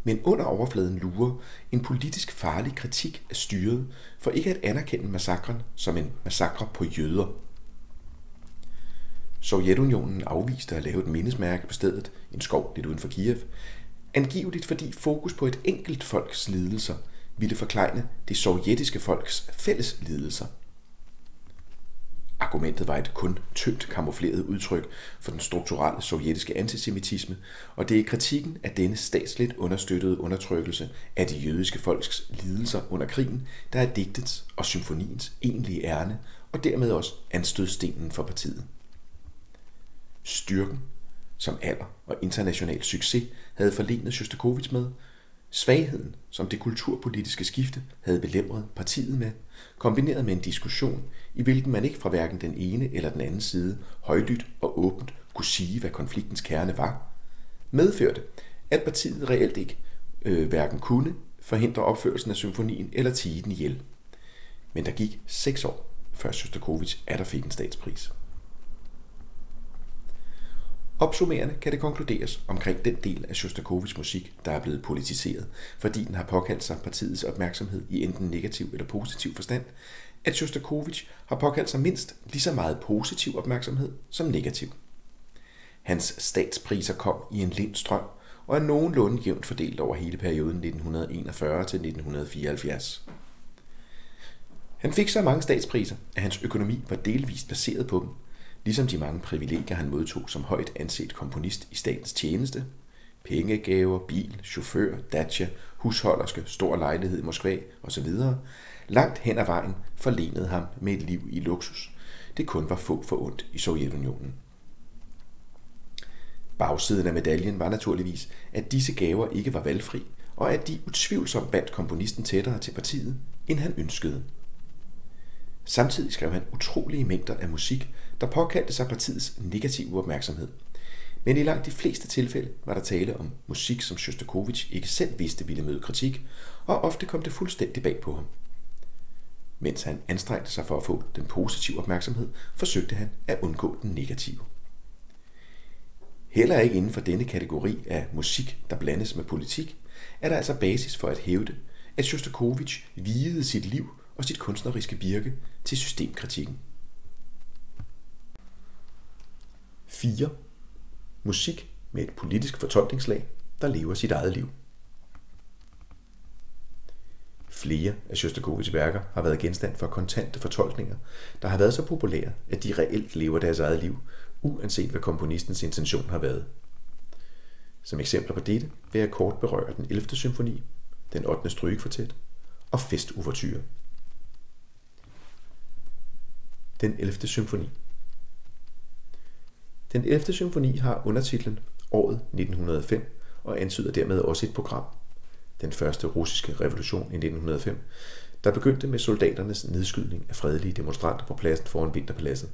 Men under overfladen lurer en politisk farlig kritik af styret for ikke at anerkende massakren som en massakre på jøder. Sovjetunionen afviste at lave et mindesmærke på stedet, en skov lidt uden for Kiev, angiveligt fordi fokus på et enkelt folks lidelser ville forklejne det sovjetiske folks fælles lidelser. Argumentet var et kun tyndt kamufleret udtryk for den strukturelle sovjetiske antisemitisme, og det er kritikken af denne statsligt understøttede undertrykkelse af de jødiske folks lidelser under krigen, der er digtets og symfoniens egentlige ærne, og dermed også anstødstenen for partiet. Styrken som alder og international succes havde forlenet Shostakovich med, svagheden, som det kulturpolitiske skifte havde belemret partiet med, kombineret med en diskussion, i hvilken man ikke fra hverken den ene eller den anden side højlydt og åbent kunne sige, hvad konfliktens kerne var, medførte, at partiet reelt ikke øh, hverken kunne forhindre opførelsen af symfonien eller tige den ihjel. Men der gik seks år, før Shostakovich der fik en statspris. Opsummerende kan det konkluderes omkring den del af Shostakovichs musik, der er blevet politiseret, fordi den har påkaldt sig partiets opmærksomhed i enten negativ eller positiv forstand, at Shostakovich har påkaldt sig mindst lige så meget positiv opmærksomhed som negativ. Hans statspriser kom i en lind strøm og er nogenlunde jævnt fordelt over hele perioden 1941 til 1974. Han fik så mange statspriser, at hans økonomi var delvist baseret på dem, ligesom de mange privilegier, han modtog som højt anset komponist i statens tjeneste, pengegaver, bil, chauffør, datcha, husholderske, stor lejlighed i Moskva osv., langt hen ad vejen forlenede ham med et liv i luksus. Det kun var få for ondt i Sovjetunionen. Bagsiden af medaljen var naturligvis, at disse gaver ikke var valgfri, og at de utvivlsomt bandt komponisten tættere til partiet, end han ønskede. Samtidig skrev han utrolige mængder af musik, der påkaldte sig partiets negative opmærksomhed. Men i langt de fleste tilfælde var der tale om musik, som Shostakovich ikke selv vidste ville møde kritik, og ofte kom det fuldstændig bag på ham. Mens han anstrengte sig for at få den positive opmærksomhed, forsøgte han at undgå den negative. Heller ikke inden for denne kategori af musik, der blandes med politik, er der altså basis for at hævde, at Shostakovich videde sit liv og sit kunstneriske virke til systemkritikken. 4. Musik med et politisk fortolkningslag, der lever sit eget liv. Flere af Shostakovichs værker har været genstand for kontante fortolkninger, der har været så populære, at de reelt lever deres eget liv, uanset hvad komponistens intention har været. Som eksempler på dette vil jeg kort berøre den 11. symfoni, den 8. strygekvartet og festuvertyre. Den 11. symfoni den 11. symfoni har undertitlen Året 1905 og antyder dermed også et program. Den første russiske revolution i 1905, der begyndte med soldaternes nedskydning af fredelige demonstranter på pladsen foran Vinterpaladset.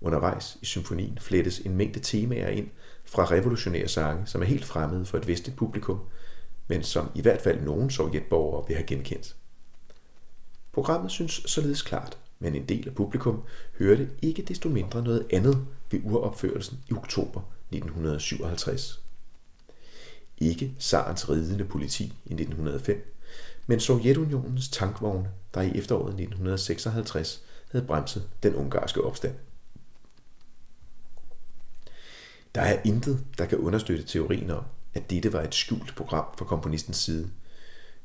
Undervejs i symfonien flettes en mængde temaer ind fra revolutionære sange, som er helt fremmede for et vestligt publikum, men som i hvert fald nogen sovjetborgere vil have genkendt. Programmet synes således klart, men en del af publikum hørte ikke desto mindre noget andet ved uropførelsen i oktober 1957. Ikke Sarens ridende politi i 1905, men Sovjetunionens tankvogne, der i efteråret 1956 havde bremset den ungarske opstand. Der er intet, der kan understøtte teorien om, at dette var et skjult program fra komponistens side,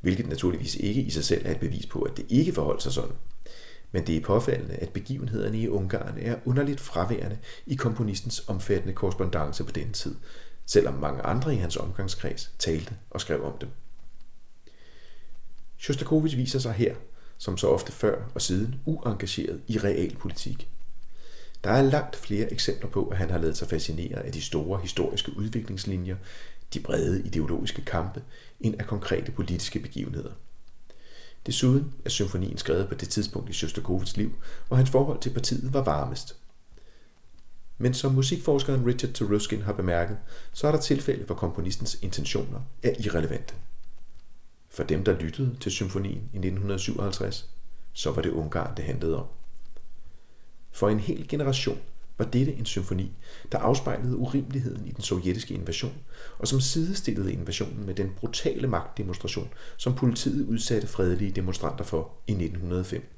hvilket naturligvis ikke i sig selv er et bevis på, at det ikke forholdt sig sådan. Men det er påfaldende, at begivenhederne i Ungarn er underligt fraværende i komponistens omfattende korrespondence på den tid, selvom mange andre i hans omgangskreds talte og skrev om dem. Shostakovich viser sig her, som så ofte før og siden, uengageret i realpolitik. Der er langt flere eksempler på, at han har lavet sig fascinere af de store historiske udviklingslinjer, de brede ideologiske kampe, end af konkrete politiske begivenheder. Desuden er symfonien skrevet på det tidspunkt i Shostakovichs liv, hvor hans forhold til partiet var varmest. Men som musikforskeren Richard Taruskin har bemærket, så er der tilfælde, hvor komponistens intentioner er irrelevante. For dem, der lyttede til symfonien i 1957, så var det Ungarn, det handlede om. For en hel generation var dette en symfoni, der afspejlede urimeligheden i den sovjetiske invasion, og som sidestillede invasionen med den brutale magtdemonstration, som politiet udsatte fredelige demonstranter for i 1905.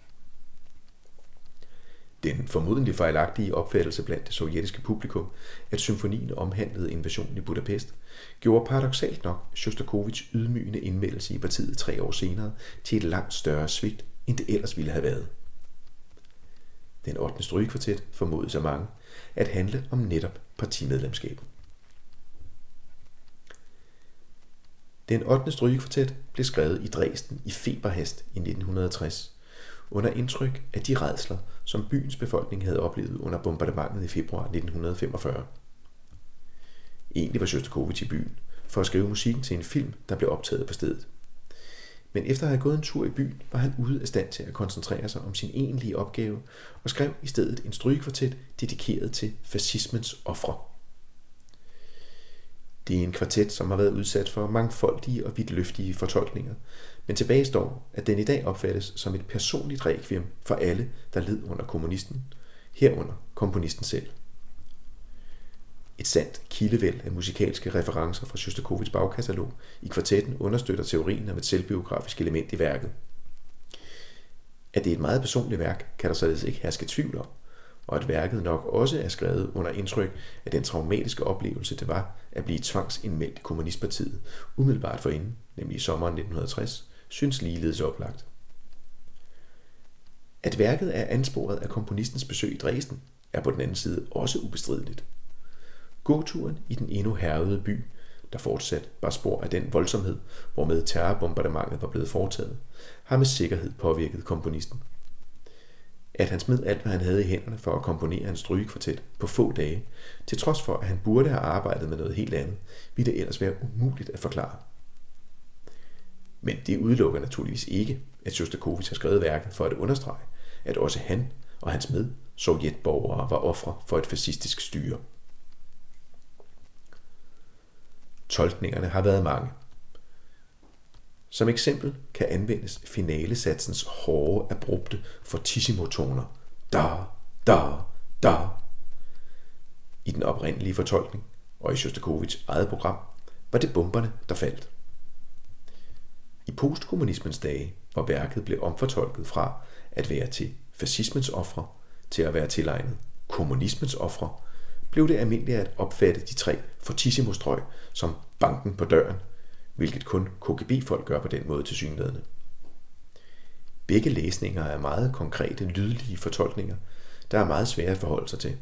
Den formodentlig fejlagtige opfattelse blandt det sovjetiske publikum, at symfonien omhandlede invasionen i Budapest, gjorde paradoxalt nok Shostakovich ydmygende indmeldelse i partiet tre år senere til et langt større svigt, end det ellers ville have været. Den 8. strygekvartet formodes af mange at handle om netop partimedlemskabet. Den 8. strygekvartet blev skrevet i Dresden i feberhast i 1960, under indtryk af de redsler, som byens befolkning havde oplevet under bombardementet i februar 1945. Egentlig var Shostakovich i byen for at skrive musikken til en film, der blev optaget på stedet. Men efter at have gået en tur i byen, var han ude af stand til at koncentrere sig om sin egentlige opgave og skrev i stedet en strygekvartet dedikeret til fascismens ofre. Det er en kvartet, som har været udsat for mangfoldige og vidtløftige fortolkninger, men tilbage står, at den i dag opfattes som et personligt requiem for alle, der led under kommunisten, herunder komponisten selv. Et sandt kildevæld af musikalske referencer fra Shostakovichs bagkatalog i kvartetten understøtter teorien om et selvbiografisk element i værket. At det er et meget personligt værk, kan der således ikke herske tvivl om, og at værket nok også er skrevet under indtryk af den traumatiske oplevelse, det var at blive tvangsindmeldt i Kommunistpartiet umiddelbart forinden, nemlig i sommeren 1960, synes ligeledes oplagt. At værket er ansporet af komponistens besøg i Dresden, er på den anden side også ubestrideligt. Gåturen i den endnu hervede by, der fortsat var spor af den voldsomhed, hvormed terrorbombardementet var blevet foretaget, har med sikkerhed påvirket komponisten. At han smed alt, hvad han havde i hænderne for at komponere en strygekvartet på få dage, til trods for, at han burde have arbejdet med noget helt andet, ville det ellers være umuligt at forklare. Men det udelukker naturligvis ikke, at Shostakovich har skrevet værket for at understrege, at også han og hans med sovjetborgere var ofre for et fascistisk styre. Tolkningerne har været mange. Som eksempel kan anvendes finalesatsens hårde, abrupte fortissimo-toner. Da, da, da. I den oprindelige fortolkning, og i Shostakovichs eget program, var det bomberne, der faldt. I postkommunismens dage, hvor værket blev omfortolket fra at være til fascismens ofre til at være tilegnet kommunismens ofre, blev det almindeligt at opfatte de tre fortissimo-strøg som banken på døren, hvilket kun KGB-folk gør på den måde til synlædende. Begge læsninger er meget konkrete, lydlige fortolkninger, der er meget svære at forholde sig til.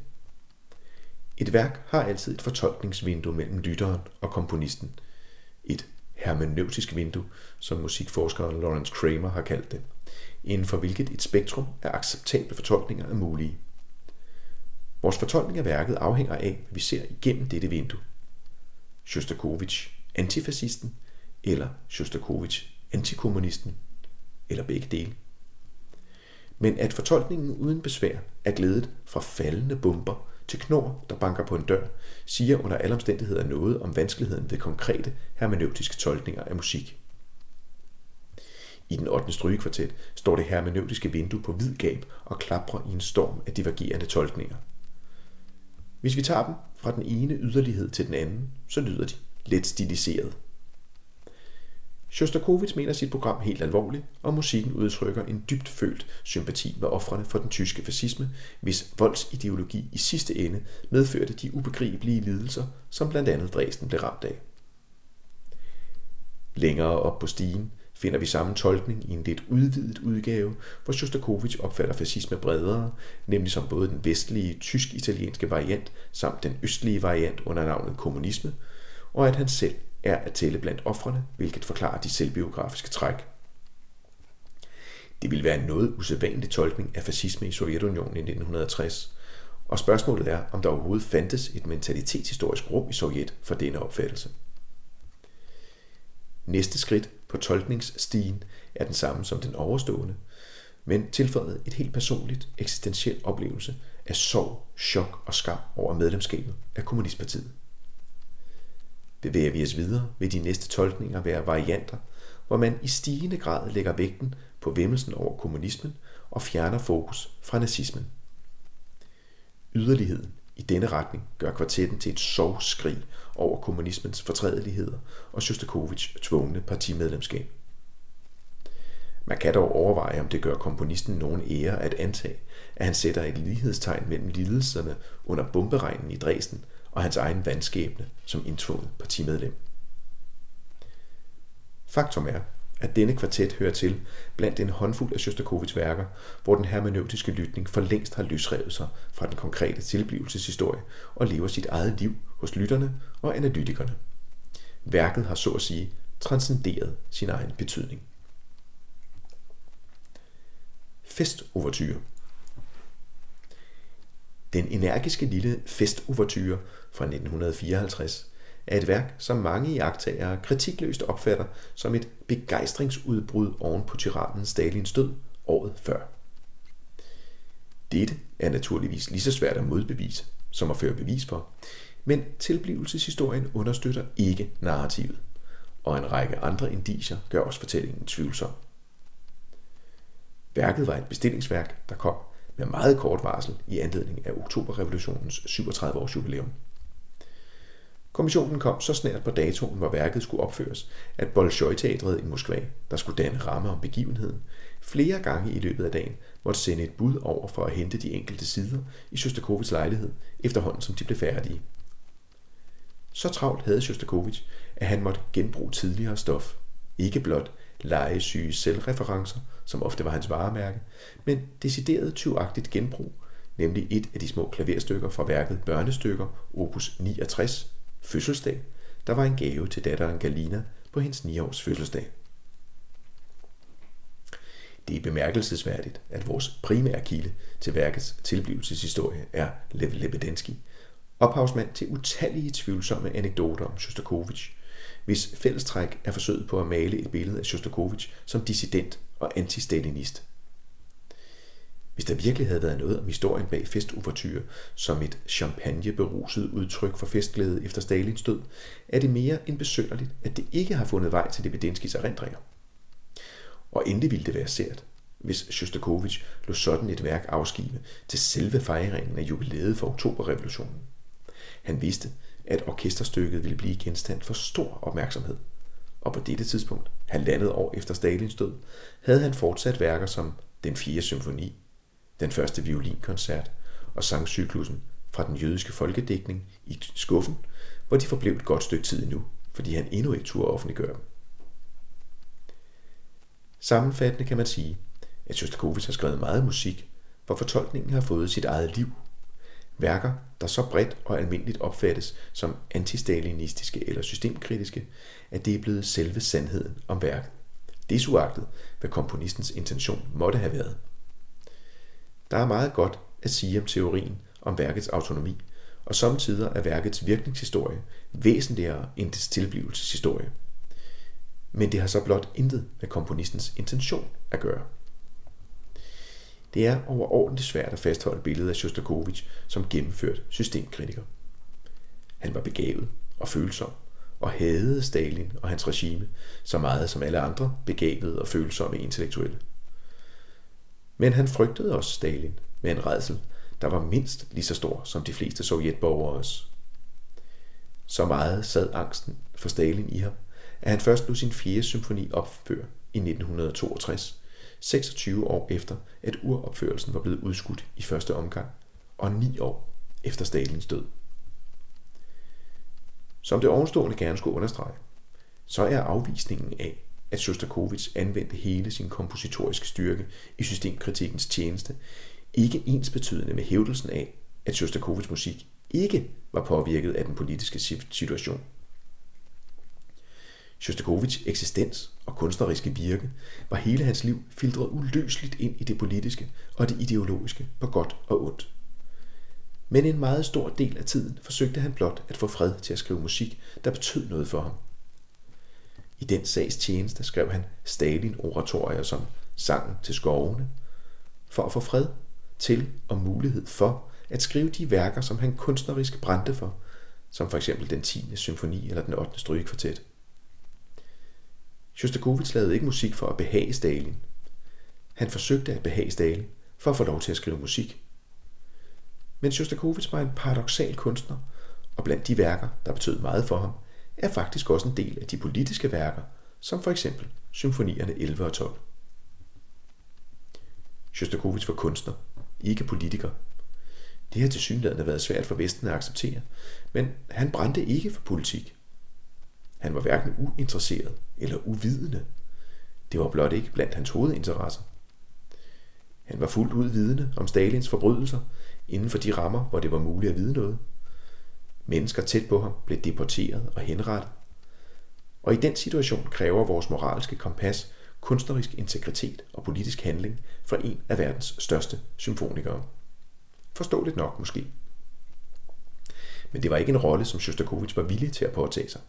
Et værk har altid et fortolkningsvindue mellem lytteren og komponisten. Et hermeneutisk vindue, som musikforskeren Lawrence Kramer har kaldt det, inden for hvilket et spektrum af acceptable fortolkninger er mulige. Vores fortolkning af værket afhænger af, hvad vi ser igennem dette vindue. Shostakovich, antifascisten, eller Shostakovich, antikommunisten, eller begge dele. Men at fortolkningen uden besvær er glædet fra faldende bomber til knor, der banker på en dør, siger under alle omstændigheder noget om vanskeligheden ved konkrete hermeneutiske tolkninger af musik. I den 8. strygekvartet står det hermeneutiske vindue på hvid gab og klapper i en storm af divergerende tolkninger. Hvis vi tager dem fra den ene yderlighed til den anden, så lyder de let stiliseret. Shostakovich mener sit program helt alvorligt, og musikken udtrykker en dybt følt sympati med offrene for den tyske fascisme, hvis voldsideologi i sidste ende medførte de ubegribelige lidelser, som blandt andet Dresden blev ramt af. Længere op på stigen finder vi samme tolkning i en lidt udvidet udgave, hvor Shostakovich opfatter fascisme bredere, nemlig som både den vestlige tysk-italienske variant samt den østlige variant under navnet kommunisme, og at han selv er at tælle blandt offrene, hvilket forklarer de selvbiografiske træk. Det ville være en noget usædvanlig tolkning af fascisme i Sovjetunionen i 1960, og spørgsmålet er, om der overhovedet fandtes et mentalitetshistorisk rum i Sovjet for denne opfattelse. Næste skridt på tolkningsstigen er den samme som den overstående, men tilføjet et helt personligt, eksistentiel oplevelse af sorg, chok og skam over medlemskabet af Kommunistpartiet. Bevæger vi os videre, vil de næste tolkninger være varianter, hvor man i stigende grad lægger vægten på vemmelsen over kommunismen og fjerner fokus fra nazismen. Yderligheden i denne retning gør kvartetten til et sovskrig over kommunismens fortrædeligheder og Shostakovichs tvungne partimedlemskab. Man kan dog overveje, om det gør komponisten nogen ære at antage, at han sætter et lighedstegn mellem lidelserne under bomberegnen i Dresden og hans egen vandskæbne som indtvunget partimedlem. Faktum er, at denne kvartet hører til blandt en håndfuld af Shostakovich værker, hvor den hermeneutiske lytning for længst har løsrevet sig fra den konkrete tilblivelseshistorie og lever sit eget liv hos lytterne og analytikerne. Værket har så at sige transcenderet sin egen betydning. Festovertyre Den energiske lille festovertyre fra 1954 er et værk, som mange iagtagere kritikløst opfatter som et begejstringsudbrud oven på tyrannen Stalins død året før. Dette er naturligvis lige så svært at modbevise, som at føre bevis for, men tilblivelseshistorien understøtter ikke narrativet, og en række andre indicier gør også fortællingen tvivlsom. Værket var et bestillingsværk, der kom med meget kort varsel i anledning af oktoberrevolutionens 37 års jubilæum. Kommissionen kom så snart på datoen, hvor værket skulle opføres, at Bolshoi-teatret i Moskva, der skulle danne ramme om begivenheden, flere gange i løbet af dagen måtte sende et bud over for at hente de enkelte sider i Shostakovich lejlighed, efterhånden som de blev færdige. Så travlt havde Shostakovich, at han måtte genbruge tidligere stof. Ikke blot legesyge selvreferencer, som ofte var hans varemærke, men decideret tyvagtigt genbrug, nemlig et af de små klaverstykker fra værket Børnestykker, opus 69, fødselsdag, der var en gave til datteren Galina på hendes 9-års fødselsdag. Det er bemærkelsesværdigt, at vores primære kilde til værkets tilblivelseshistorie er Lev Lebedensky, ophavsmand til utallige tvivlsomme anekdoter om Shostakovich, hvis fællestræk er forsøget på at male et billede af Shostakovich som dissident og antistalinist. Hvis der virkelig havde været noget om historien bag festuvertyr, som et champagneberuset udtryk for festglæde efter Stalins død, er det mere end besønderligt, at det ikke har fundet vej til Lebedinskis erindringer. Og endelig ville det være sært, hvis Shostakovich lå sådan et værk afskive til selve fejringen af jubilæet for oktoberrevolutionen. Han vidste, at orkesterstykket ville blive genstand for stor opmærksomhed. Og på dette tidspunkt, halvandet år efter Stalins død, havde han fortsat værker som Den 4. symfoni, den første violinkoncert og sangcyklusen fra den jødiske folkedækning i skuffen, hvor de forblev et godt stykke tid nu, fordi han endnu ikke turde offentliggøre dem. Sammenfattende kan man sige, at Shostakovich har skrevet meget musik, hvor fortolkningen har fået sit eget liv. Værker, der så bredt og almindeligt opfattes som antistalinistiske eller systemkritiske, at det er blevet selve sandheden om værket. Desuagtet, hvad komponistens intention måtte have været. Der er meget godt at sige om teorien om værkets autonomi, og samtidig er værkets virkningshistorie væsentligere end dets tilblivelseshistorie. Men det har så blot intet med komponistens intention at gøre. Det er overordentligt svært at fastholde billedet af Shostakovich som gennemført systemkritiker. Han var begavet og følsom, og hadede Stalin og hans regime så meget som alle andre begavede og følsomme intellektuelle. Men han frygtede også Stalin med en redsel, der var mindst lige så stor som de fleste sovjetborgeres. Så meget sad angsten for Stalin i ham, at han først nu sin fjerde symfoni opføre i 1962, 26 år efter, at uropførelsen var blevet udskudt i første omgang, og ni år efter Stalins død. Som det ovenstående gerne skulle understrege, så er afvisningen af, at Shostakovich anvendte hele sin kompositoriske styrke i systemkritikkens tjeneste, ikke ens betydende med hævdelsen af, at Sostakovits musik ikke var påvirket af den politiske situation. Shostakovichs eksistens og kunstneriske virke var hele hans liv filtreret uløseligt ind i det politiske og det ideologiske på godt og ondt. Men en meget stor del af tiden forsøgte han blot at få fred til at skrive musik, der betød noget for ham. I den sags tjeneste skrev han Stalin-oratorier som Sangen til skovene, for at få fred til og mulighed for at skrive de værker, som han kunstnerisk brændte for, som for eksempel den 10. symfoni eller den 8. strygekvartet. Shostakovich lavede ikke musik for at behage Stalin. Han forsøgte at behage Stalin for at få lov til at skrive musik. Men Shostakovich var en paradoxal kunstner, og blandt de værker, der betød meget for ham, er faktisk også en del af de politiske værker, som for eksempel symfonierne 11 og 12. Shostakovich var kunstner, ikke politiker. Det har til synligheden været svært for Vesten at acceptere, men han brændte ikke for politik. Han var hverken uinteresseret eller uvidende. Det var blot ikke blandt hans hovedinteresser. Han var fuldt ud vidende om Stalins forbrydelser inden for de rammer, hvor det var muligt at vide noget. Mennesker tæt på ham blev deporteret og henrettet. Og i den situation kræver vores moralske kompas kunstnerisk integritet og politisk handling fra en af verdens største symfonikere. Forståeligt nok måske. Men det var ikke en rolle, som Shostakovich var villig til at påtage sig.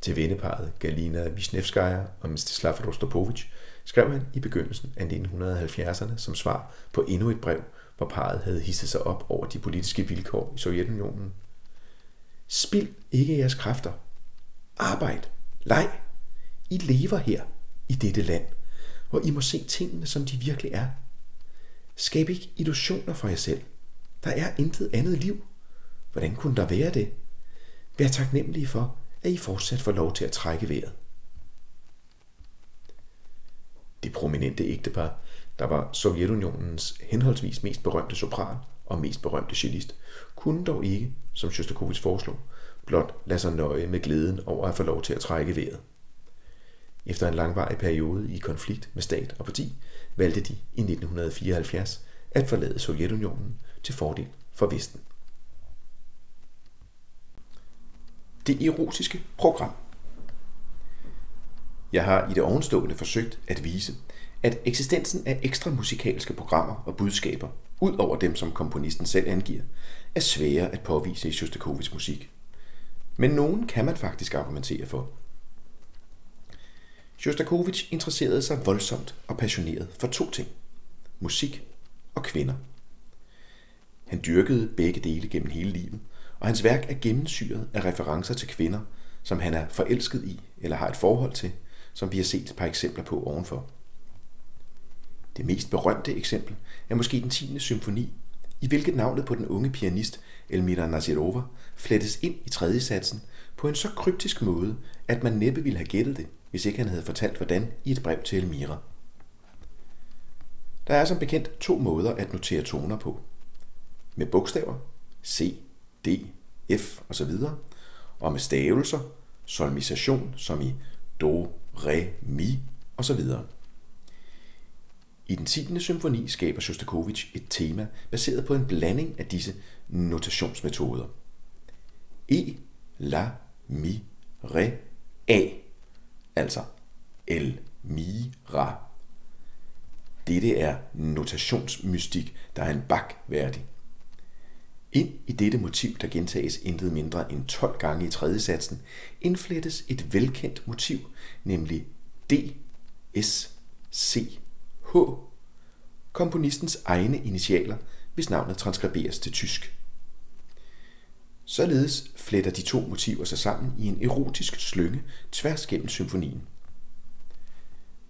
Til venneparet Galina Vishnevskaya og Mstislav Rostopovich skrev han i begyndelsen af 1970'erne som svar på endnu et brev, hvor parret havde hisset sig op over de politiske vilkår i Sovjetunionen. Spil ikke jeres kræfter. Arbejd. Leg. I lever her i dette land, og I må se tingene, som de virkelig er. Skab ikke illusioner for jer selv. Der er intet andet liv. Hvordan kunne der være det? Vær taknemmelige for, at I fortsat får lov til at trække vejret. Det prominente ægtepar, der var Sovjetunionens henholdsvis mest berømte sopran og mest berømte cellist, kunne dog ikke, som Shostakovich foreslog, blot lade sig nøje med glæden over at få lov til at trække vejret. Efter en langvarig periode i konflikt med stat og parti, valgte de i 1974 at forlade Sovjetunionen til fordel for Vesten. Det erotiske program Jeg har i det ovenstående forsøgt at vise, at eksistensen af ekstra musikalske programmer og budskaber, ud over dem, som komponisten selv angiver, er svære at påvise i Shostakovichs musik. Men nogen kan man faktisk argumentere for – Shostakovich interesserede sig voldsomt og passioneret for to ting. Musik og kvinder. Han dyrkede begge dele gennem hele livet, og hans værk er gennemsyret af referencer til kvinder, som han er forelsket i eller har et forhold til, som vi har set et par eksempler på ovenfor. Det mest berømte eksempel er måske den 10. symfoni, i hvilket navnet på den unge pianist Elmira Nazirova flettes ind i tredje satsen på en så kryptisk måde, at man næppe ville have gættet det – hvis ikke han havde fortalt hvordan i et brev til Elmira. Der er som bekendt to måder at notere toner på. Med bogstaver, C, D, F osv., og med stavelser, solmisation som i do, re, mi osv. I den 10. symfoni skaber Shostakovich et tema baseret på en blanding af disse notationsmetoder. E, la, mi, re, a altså El Mira. Dette er notationsmystik, der er en bak værdig. Ind i dette motiv, der gentages intet mindre end 12 gange i tredje satsen, indflettes et velkendt motiv, nemlig D, S, C, H, komponistens egne initialer, hvis navnet transkriberes til tysk. Således fletter de to motiver sig sammen i en erotisk slynge tværs gennem symfonien.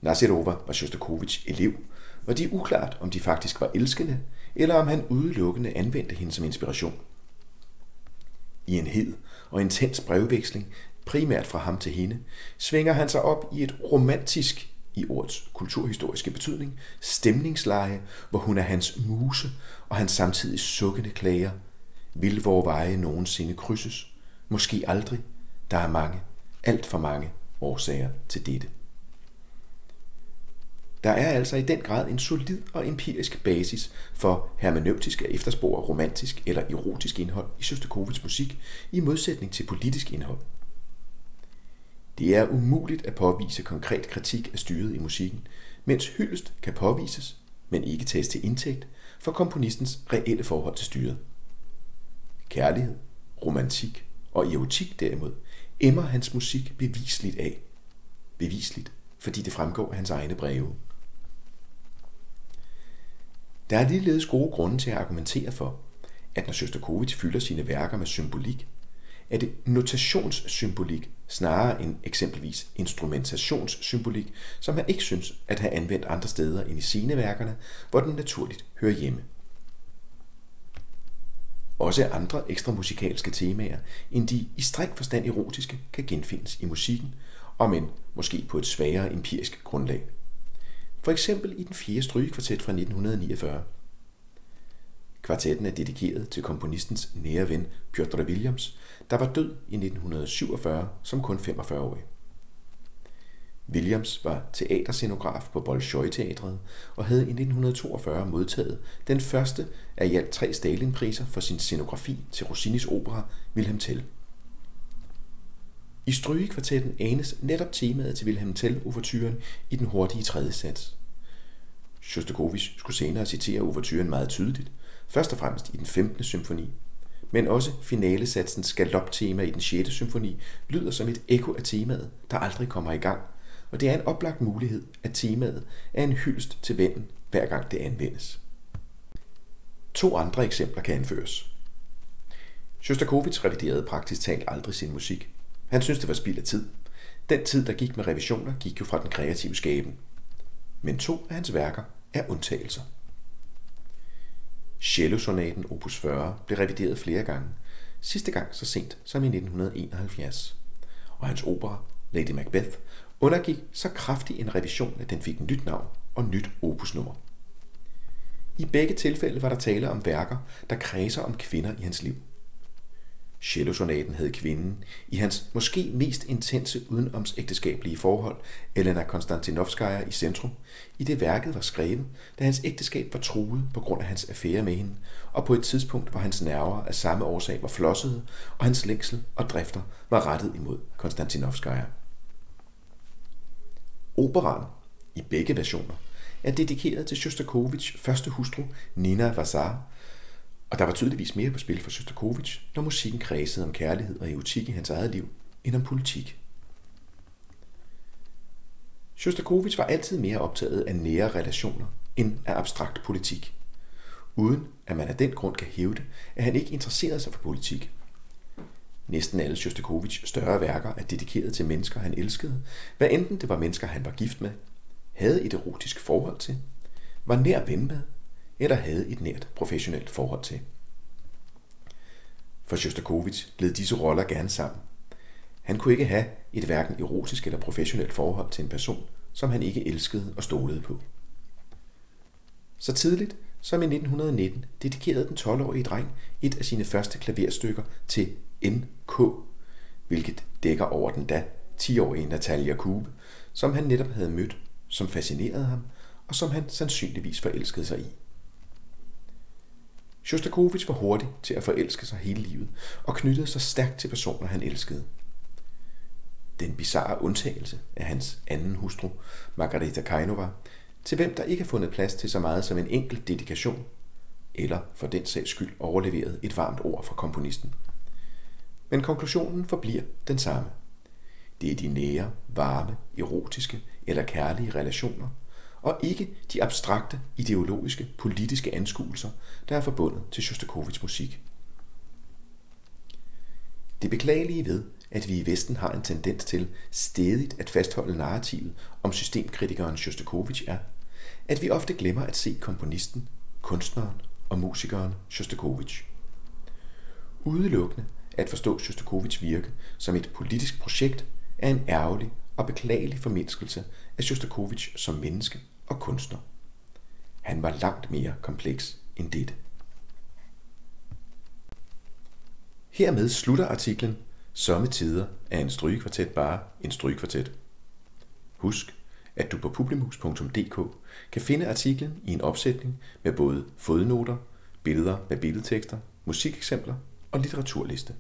Nasirova var Shostakovich elev, og det er uklart, om de faktisk var elskende, eller om han udelukkende anvendte hende som inspiration. I en hed og intens brevveksling, primært fra ham til hende, svinger han sig op i et romantisk, i ordets kulturhistoriske betydning, stemningsleje, hvor hun er hans muse, og han samtidig sukkende klager – vil vores veje nogensinde krydses? Måske aldrig. Der er mange, alt for mange årsager til dette. Der er altså i den grad en solid og empirisk basis for hermeneutisk at efterspore romantisk eller erotisk indhold i Shostakovichs musik i modsætning til politisk indhold. Det er umuligt at påvise konkret kritik af styret i musikken, mens hyldest kan påvises, men ikke tages til indtægt for komponistens reelle forhold til styret. Kærlighed, romantik og erotik derimod emmer hans musik bevisligt af bevisligt, fordi det fremgår af hans egne breve. Der er ligeledes gode grunde til at argumentere for, at når Shostakovich fylder sine værker med symbolik, er det notationssymbolik snarere end eksempelvis instrumentationssymbolik, som han ikke synes at have anvendt andre steder end i sine værkerne, hvor den naturligt hører hjemme. Også andre ekstra musikalske temaer end de i streng forstand erotiske kan genfindes i musikken, om end måske på et svagere empirisk grundlag. For eksempel i den fjerde strygekvartet fra 1949. Kvartetten er dedikeret til komponistens nære ven Piotr Williams, der var død i 1947 som kun 45-årig. Williams var teaterscenograf på Bolshoi-teatret og havde i 1942 modtaget den første af i alt tre Stalin-priser for sin scenografi til Rossinis opera Wilhelm Tell. I strygekvartetten anes netop temaet til Wilhelm Tell-overturen i den hurtige tredje sats. Shostakovich skulle senere citere overturen meget tydeligt, først og fremmest i den 15. symfoni, men også finalesatsens galoptema i den 6. symfoni lyder som et ekko af temaet, der aldrig kommer i gang, og det er en oplagt mulighed, at temaet er en hyldest til vennen, hver gang det anvendes. To andre eksempler kan anføres. Shostakovich reviderede praktisk talt aldrig sin musik. Han synes, det var spild af tid. Den tid, der gik med revisioner, gik jo fra den kreative skaben. Men to af hans værker er undtagelser. Cellosonaten opus 40 blev revideret flere gange, sidste gang så sent som i 1971. Og hans opera, Lady Macbeth, undergik så kraftig en revision, at den fik et nyt navn og nyt opusnummer. I begge tilfælde var der tale om værker, der kredser om kvinder i hans liv – Cellosonaten havde kvinden i hans måske mest intense udenomsægteskabelige forhold, Elena Konstantinovskaya, i centrum, i det værket var skrevet, da hans ægteskab var truet på grund af hans affære med hende, og på et tidspunkt, hvor hans nerver af samme årsag var flossede, og hans længsel og drifter var rettet imod Konstantinovskaya. Operan, i begge versioner, er dedikeret til Shostakovichs første hustru, Nina Vazar, og der var tydeligvis mere på spil for Shostakovich, når musikken kredsede om kærlighed og erotik i hans eget liv, end om politik. Shostakovich var altid mere optaget af nære relationer end af abstrakt politik, uden at man af den grund kan hævde, at han ikke interesserede sig for politik. Næsten alle Shostakovich større værker er dedikeret til mennesker, han elskede, hvad enten det var mennesker, han var gift med, havde et erotisk forhold til, var nær ven med eller havde et nært professionelt forhold til. For Shostakovich gled disse roller gerne sammen. Han kunne ikke have et hverken erotisk eller professionelt forhold til en person, som han ikke elskede og stolede på. Så tidligt som i 1919 dedikerede den 12-årige dreng et af sine første klaverstykker til NK, hvilket dækker over den da 10-årige Natalia Kube, som han netop havde mødt, som fascinerede ham, og som han sandsynligvis forelskede sig i. Shostakovich var hurtig til at forelske sig hele livet og knyttede sig stærkt til personer, han elskede. Den bizarre undtagelse af hans anden hustru, Margareta Kainova, til hvem der ikke har fundet plads til så meget som en enkelt dedikation, eller for den sags skyld overleveret et varmt ord fra komponisten. Men konklusionen forbliver den samme. Det er de nære, varme, erotiske eller kærlige relationer, og ikke de abstrakte, ideologiske, politiske anskuelser, der er forbundet til Shostakovich musik. Det beklagelige ved, at vi i Vesten har en tendens til stedigt at fastholde narrativet om systemkritikeren Shostakovich er, at vi ofte glemmer at se komponisten, kunstneren og musikeren Shostakovich. Udelukkende at forstå Shostakovichs virke som et politisk projekt er en ærgerlig og beklagelig formindskelse af Shostakovich som menneske og kunstner. Han var langt mere kompleks end dette. Hermed slutter artiklen Sommetider er en strygekvartet bare en strygekvartet. Husk, at du på publimus.dk kan finde artiklen i en opsætning med både fodnoter, billeder med billedtekster, musikeksempler og litteraturliste.